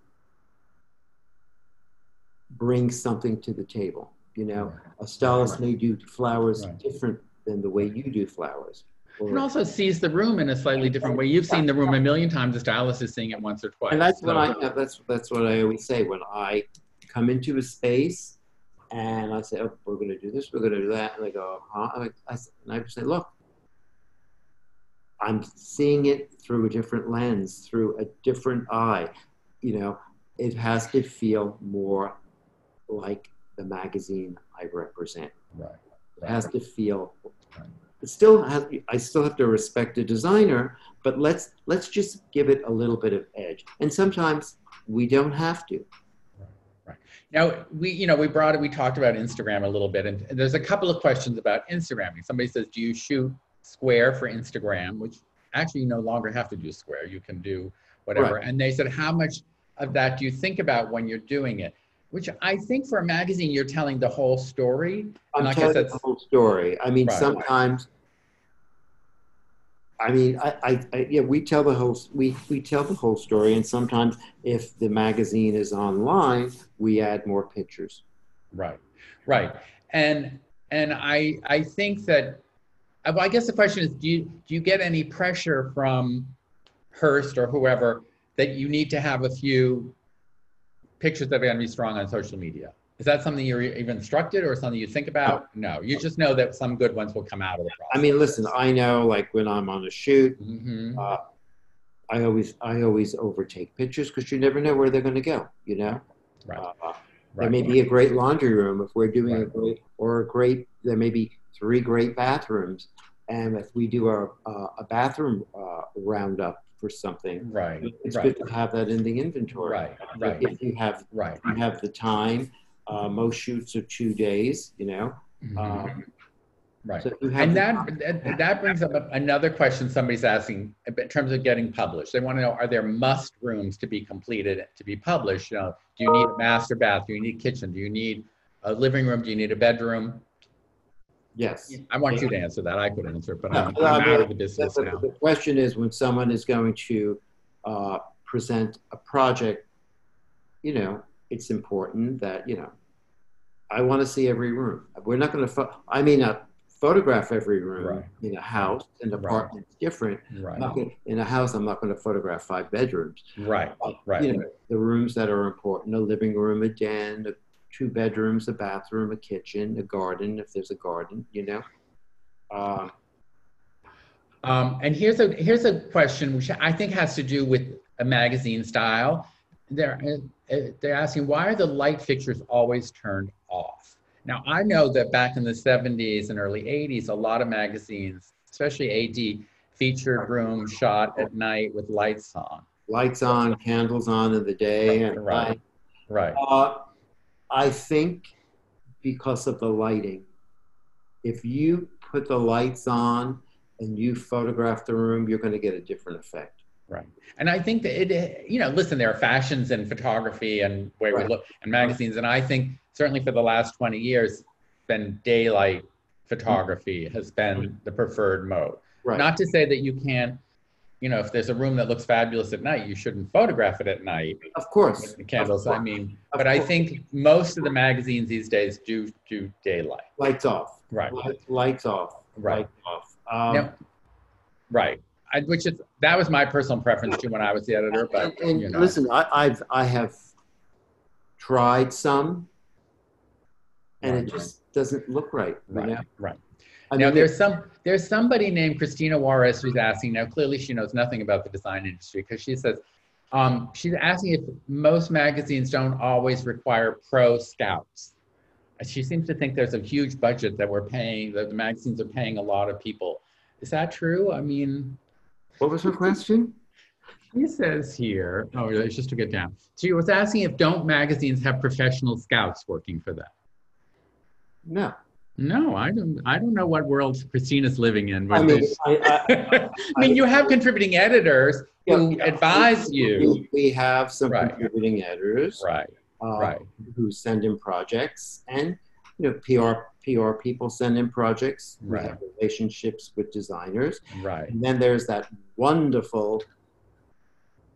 brings something to the table. You know, a stylist may do flowers Right. different than the way you do flowers. Or- And also sees the room in a slightly different way. You've seen the room a million times. The stylist is seeing it once or twice. and that's what So- I that's that's what I always say when I come into a space and I say, oh, we're going to do this, we're going to do that, and they go, huh? And I, I, and I say, look, I'm seeing it through a different lens, through a different eye. You know, it has to feel more like the magazine I represent. Right. It has to feel. Right. It still has. I still have to respect the designer, but let's let's just give it a little bit of edge. And sometimes we don't have to. Now we, you know, we brought it. We talked about Instagram a little bit, and there's a couple of questions about Instagramming. Somebody says, "Do you shoot square for Instagram?" Which actually you no longer have to do square. You can do whatever. And they said, "How much of that do you think about when you're doing it?" Which I think for a magazine, you're telling the whole story. I'm And I guess telling that's- the whole story. I mean, Right. sometimes. I mean, I, I, I, yeah, we tell the whole we we tell the whole story, and sometimes if the magazine is online, we add more pictures. Right, right, and and I I think that uh, well, I guess the question is, do you do you get any pressure from Hearst or whoever that you need to have a few pictures that are going to be strong on social media? Is that something you're even instructed or something you think about? No, you just know that some good ones will come out of the process. I mean, listen, I know like when I'm on a shoot, hmm uh, I always I always overtake pictures because you never know where they're going to go. You know, right, uh, right, there may be a great laundry room if we're doing a great or a great. There may be three great bathrooms, and if we do a a, a bathroom uh, roundup for something, right, it's right, good to have that in the inventory. right, right, If you have right. you have the time, uh, most shoots are two days. You know, Mhm. um, Right. so if you have And that, that that brings up another question somebody's asking in terms of getting published. They want to know: Are there must rooms to be completed to be published? You know, do you need a master bath? Do you need a kitchen? Do you need a living room? Do you need a bedroom? Yes. I want you to answer that. I could answer it, but I'm, I'm mean, out of the business now. the question is when someone is going to uh, present a project, you know, it's important that, you know, I want to see every room. We're not going to, I may not photograph every room Right. in a house, an Right. apartment, it's different. Right, gonna, in a house, I'm not going to photograph five bedrooms. right, But, right. You know, the rooms that are important, a living room, a den, a, two bedrooms, a bathroom, a kitchen, a garden, if there's a garden, you know. Um, Um, and here's a here's a question which I think has to do with a magazine style. They're uh, they're asking why are the light fixtures always turned off? Now I know that back in the 70s and early 80s, a lot of magazines, especially AD, featured rooms shot at night with lights on. lights on, candles on in the day, and Right. Right. Uh, I think because of the lighting, if you put the lights on and you photograph the room, you're going to get a different effect. Right. And I think that it, you know, listen, there are fashions in photography and way we look and magazines. And I think certainly for the last 20 years, been daylight photography mm-hmm. has been the preferred mode. Right. Not to say that you can't, you know, if there's a room that looks fabulous at night, you shouldn't photograph it at night of course. the candles. Of I mean, Of but I think most of the magazines these days do do daylight. Lights off. Right. Light, lights off. Right. Lights off. Um, Now, right. I, which is that was my personal preference too when I was the editor. But and, and you know. listen, I, I've I have tried some, and it just doesn't look right. Right, right. I now mean, there's some there's somebody named Christina Juarez who's asking. Now clearly she knows nothing about the design industry because she says, Um, she's asking if most magazines don't always require pro scouts. She seems to think there's a huge budget that we're paying, that the magazines are paying a lot of people. Is that true? I mean, What was her question? he says here, oh, it's just to get down. She was asking if don't magazines have professional scouts working for them? No. No, I don't. I don't know what world Christina's living in. I mean. I, I, I mean, you have contributing editors who Yeah, yeah. advise you. we, we have some Right. contributing editors Right, uh, right. who send in projects, and you know, PR PR people send in projects. We have relationships with designers, right. and then there's that wonderful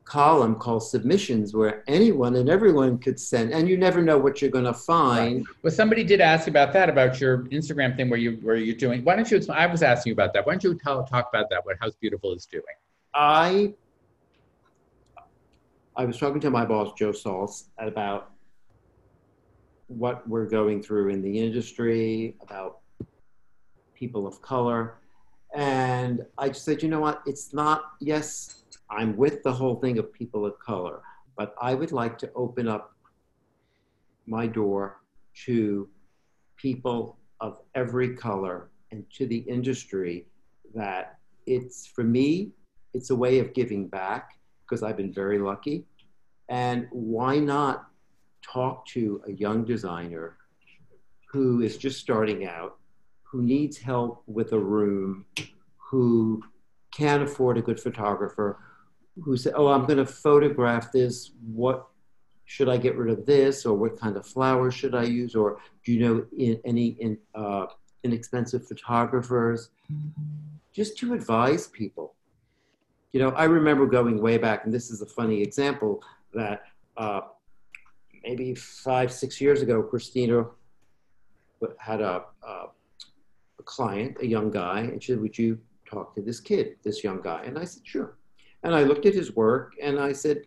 column called submissions where anyone and everyone could send and you never know what you're going to find Well, somebody did ask about that about your Instagram thing where you where you're doing. Why don't you? I was asking you about that. Why don't you tell, talk about that? What House Beautiful is doing? I I was talking to my boss Jo Saltz about what we're going through in the industry, about people of color, and I just said, you know what? It's not. Yes, I'm with the whole thing of people of color, but I would like to open up my door to people of every color and to the industry that it's for me it's a way of giving back because I've been very lucky. And why not talk to a young designer who is just starting out, who needs help with a room, who can't afford a good photographer, who said, Oh, I'm going to photograph this. What should I get rid of this? Or what kind of flowers should I use? Or do you know in, any in, uh, inexpensive photographers? Just to advise people. You know, I remember going way back, and this is a funny example that uh, maybe five, six years ago, Christina had a, a, a client, a young guy, and she said, Would you talk to this kid, this young guy? And I said, Sure. And I looked at his work and I said,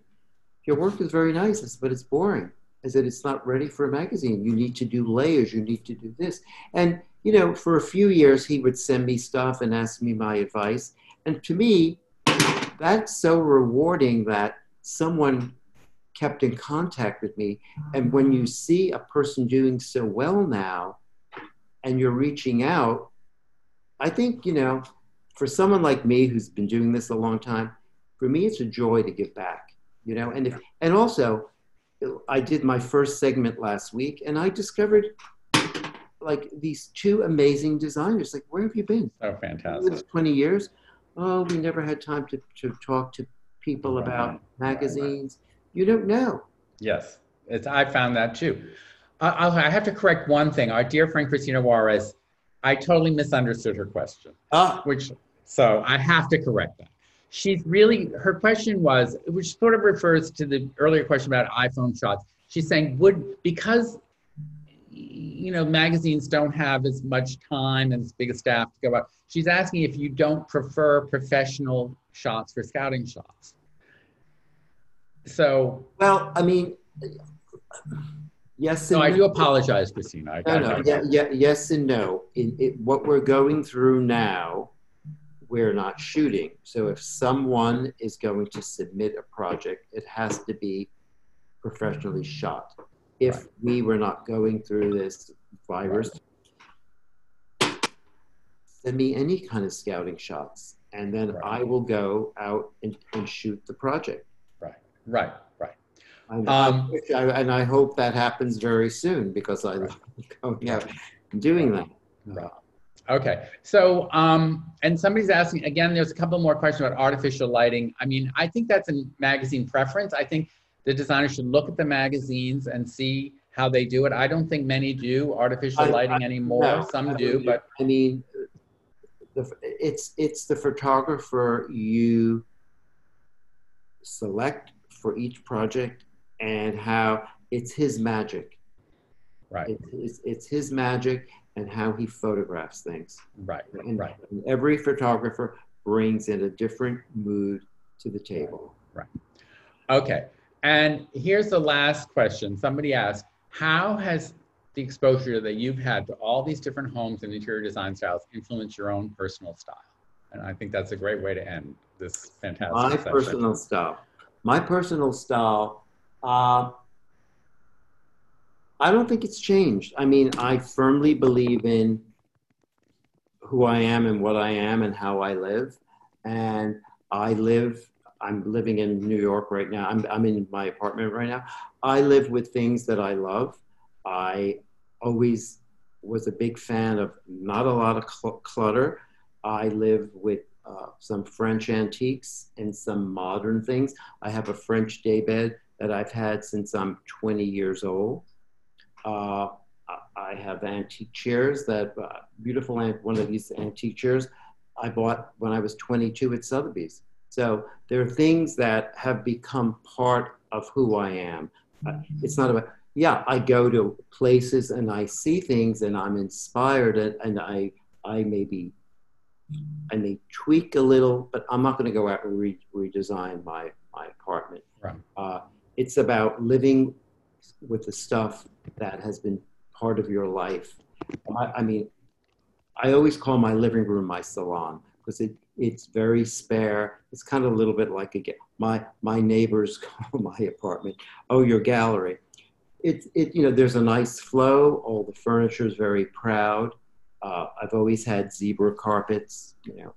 Your work is very nice, but it's boring. I said, It's not ready for a magazine. You need to do layers, you need to do this. And, you know, for a few years, he would send me stuff and ask me my advice. And to me, that's so rewarding that someone kept in contact with me. And when you see a person doing so well now and you're reaching out, I think, you know, for someone like me who's been doing this a long time, for me, it's a joy to give back, you know, and if, and also I did my first segment last week and I discovered like these two amazing designers. Like, where have you been? Oh, fantastic. It's 20 years. Oh, we never had time to, to talk to people Right, about right, magazines. You don't know. Yes, it's, I found that too. I, I have to correct one thing. Our dear friend Christina Juarez, I totally misunderstood her question. Ah, which so I have to correct that. She's really her question was, which sort of refers to the earlier question about iPhone shots. She's saying, would because you know magazines don't have as much time and as big a staff to go out. She's asking if you don't prefer professional shots for scouting shots. So, well, I mean, yes so and I no. I do apologize, Christina. I, No, no, yeah, yeah, yes and no. In, it, what we're going through now, we're not shooting. So if someone is going to submit a project, it has to be professionally shot. If Right. we were not going through this virus, send me any kind of scouting shots, and then Right. I will go out and, and shoot the project. Right, right, right. And, Um, I, I- and I hope that happens very soon because I love going out and doing that. Right. Okay. So, um, and somebody's asking again. There's a couple more questions about artificial lighting. I mean, I think that's a magazine preference. I think the designer should look at the magazines and see how they do it. I don't think many do artificial I- lighting anymore. No, Some I do, but I mean, the, it's it's the photographer you select for each project and how it's his magic. right, It's, it's, it's his magic and how he photographs things. right, And, right. and every photographer brings in a different mood to the table. Right. Okay. And here's the last question. Somebody asked, how has the exposure that you've had to all these different homes and interior design styles influenced your own personal style? And I think that's a great way to end this fantastic My session. personal style. My personal style, uh, I don't think it's changed. I mean, I firmly believe in who I am and what I am and how I live. And I live, I'm living in New York right now. I'm, I'm in my apartment right now. I live with things that I love. I always was a big fan of not a lot of cl- clutter. I live with uh, some French antiques and some modern things. I have a French daybed that I've had since I'm 20 years old. Uh, I have antique chairs that uh, beautiful one of these antique chairs I bought when I was 22 at Sotheby's. So there are things that have become part of who I am. Uh, it's not about yeah. I go to places and I see things and I'm inspired and, and I I maybe I may tweak a little, but I'm not going to go out and re- redesign my my apartment. Right. Uh, it's about living with the stuff that has been part of your life. I, I mean, I always call my living room my salon because it, it's very spare. It's kind of a little bit like a my my neighbors call my apartment, oh your gallery. It it you know there's a nice flow. All the furniture is very proud. Uh, I've always had zebra carpets. You know,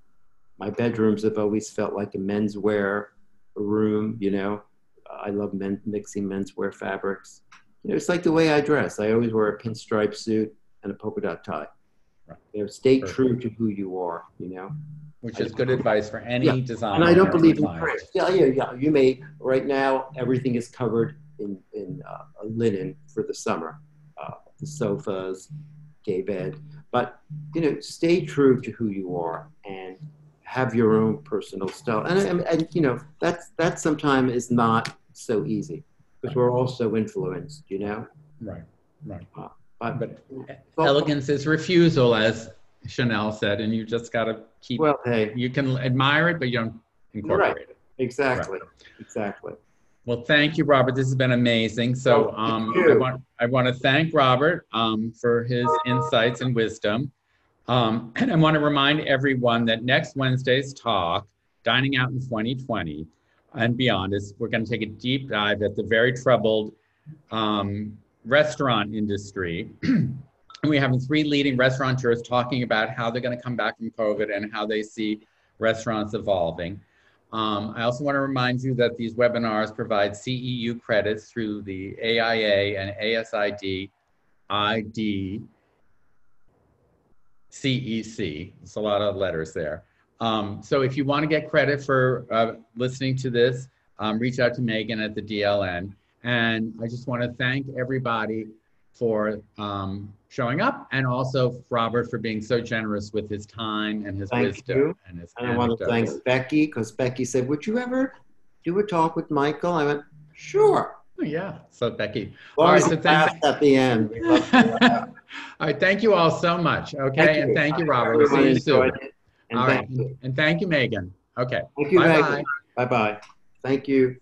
my bedrooms have always felt like a menswear room. You know, I love men, mixing menswear fabrics. You know, it's like the way I dress. I always wear a pinstripe suit and a polka dot tie. Right. You know, stay Perfect. true to who you are. You know, which is good advice for any yeah. designer. And I don't believe in print. Yeah, yeah, yeah. You may right now everything is covered in in uh, linen for the summer, uh, the sofas, day bed. But you know, stay true to who you are and have your own personal style. And and, and you know, that's that sometimes is not so easy because we're all so influenced. You know. Right. Right. Uh, but, but elegance is refusal, as Chanel said, and you just got to keep. Well, hey, you can admire it, but you don't incorporate right. it. Exactly. Right. Exactly. Well, thank you, Robert. This has been amazing. So um, I want I want to thank Robert um, for his insights and wisdom. Um, and I want to remind everyone that next Wednesday's talk, Dining Out in 2020 and Beyond, is we're going to take a deep dive at the very troubled um, restaurant industry. and we have three leading restaurateurs talking about how they're going to come back from COVID and how they see restaurants evolving. Um, I also want to remind you that these webinars provide CEU credits through the AIA and ASID ID CEC. It's a lot of letters there. Um, so if you want to get credit for uh, listening to this, um, reach out to Megan at the DLN. And I just want to thank everybody for um, showing up and also Robert for being so generous with his time and his thank wisdom you. and his and I want to thank Becky because Becky said, would you ever do a talk with Michael? I went, sure. Oh, yeah. So Becky. Well, all right. So thank at the end. all right. Thank you all so much. Okay. Thank and thank you, Robert. We'll see you soon. And all right. You. And thank you, Megan. Okay. Thank you, bye Megan. Bye bye. Thank you.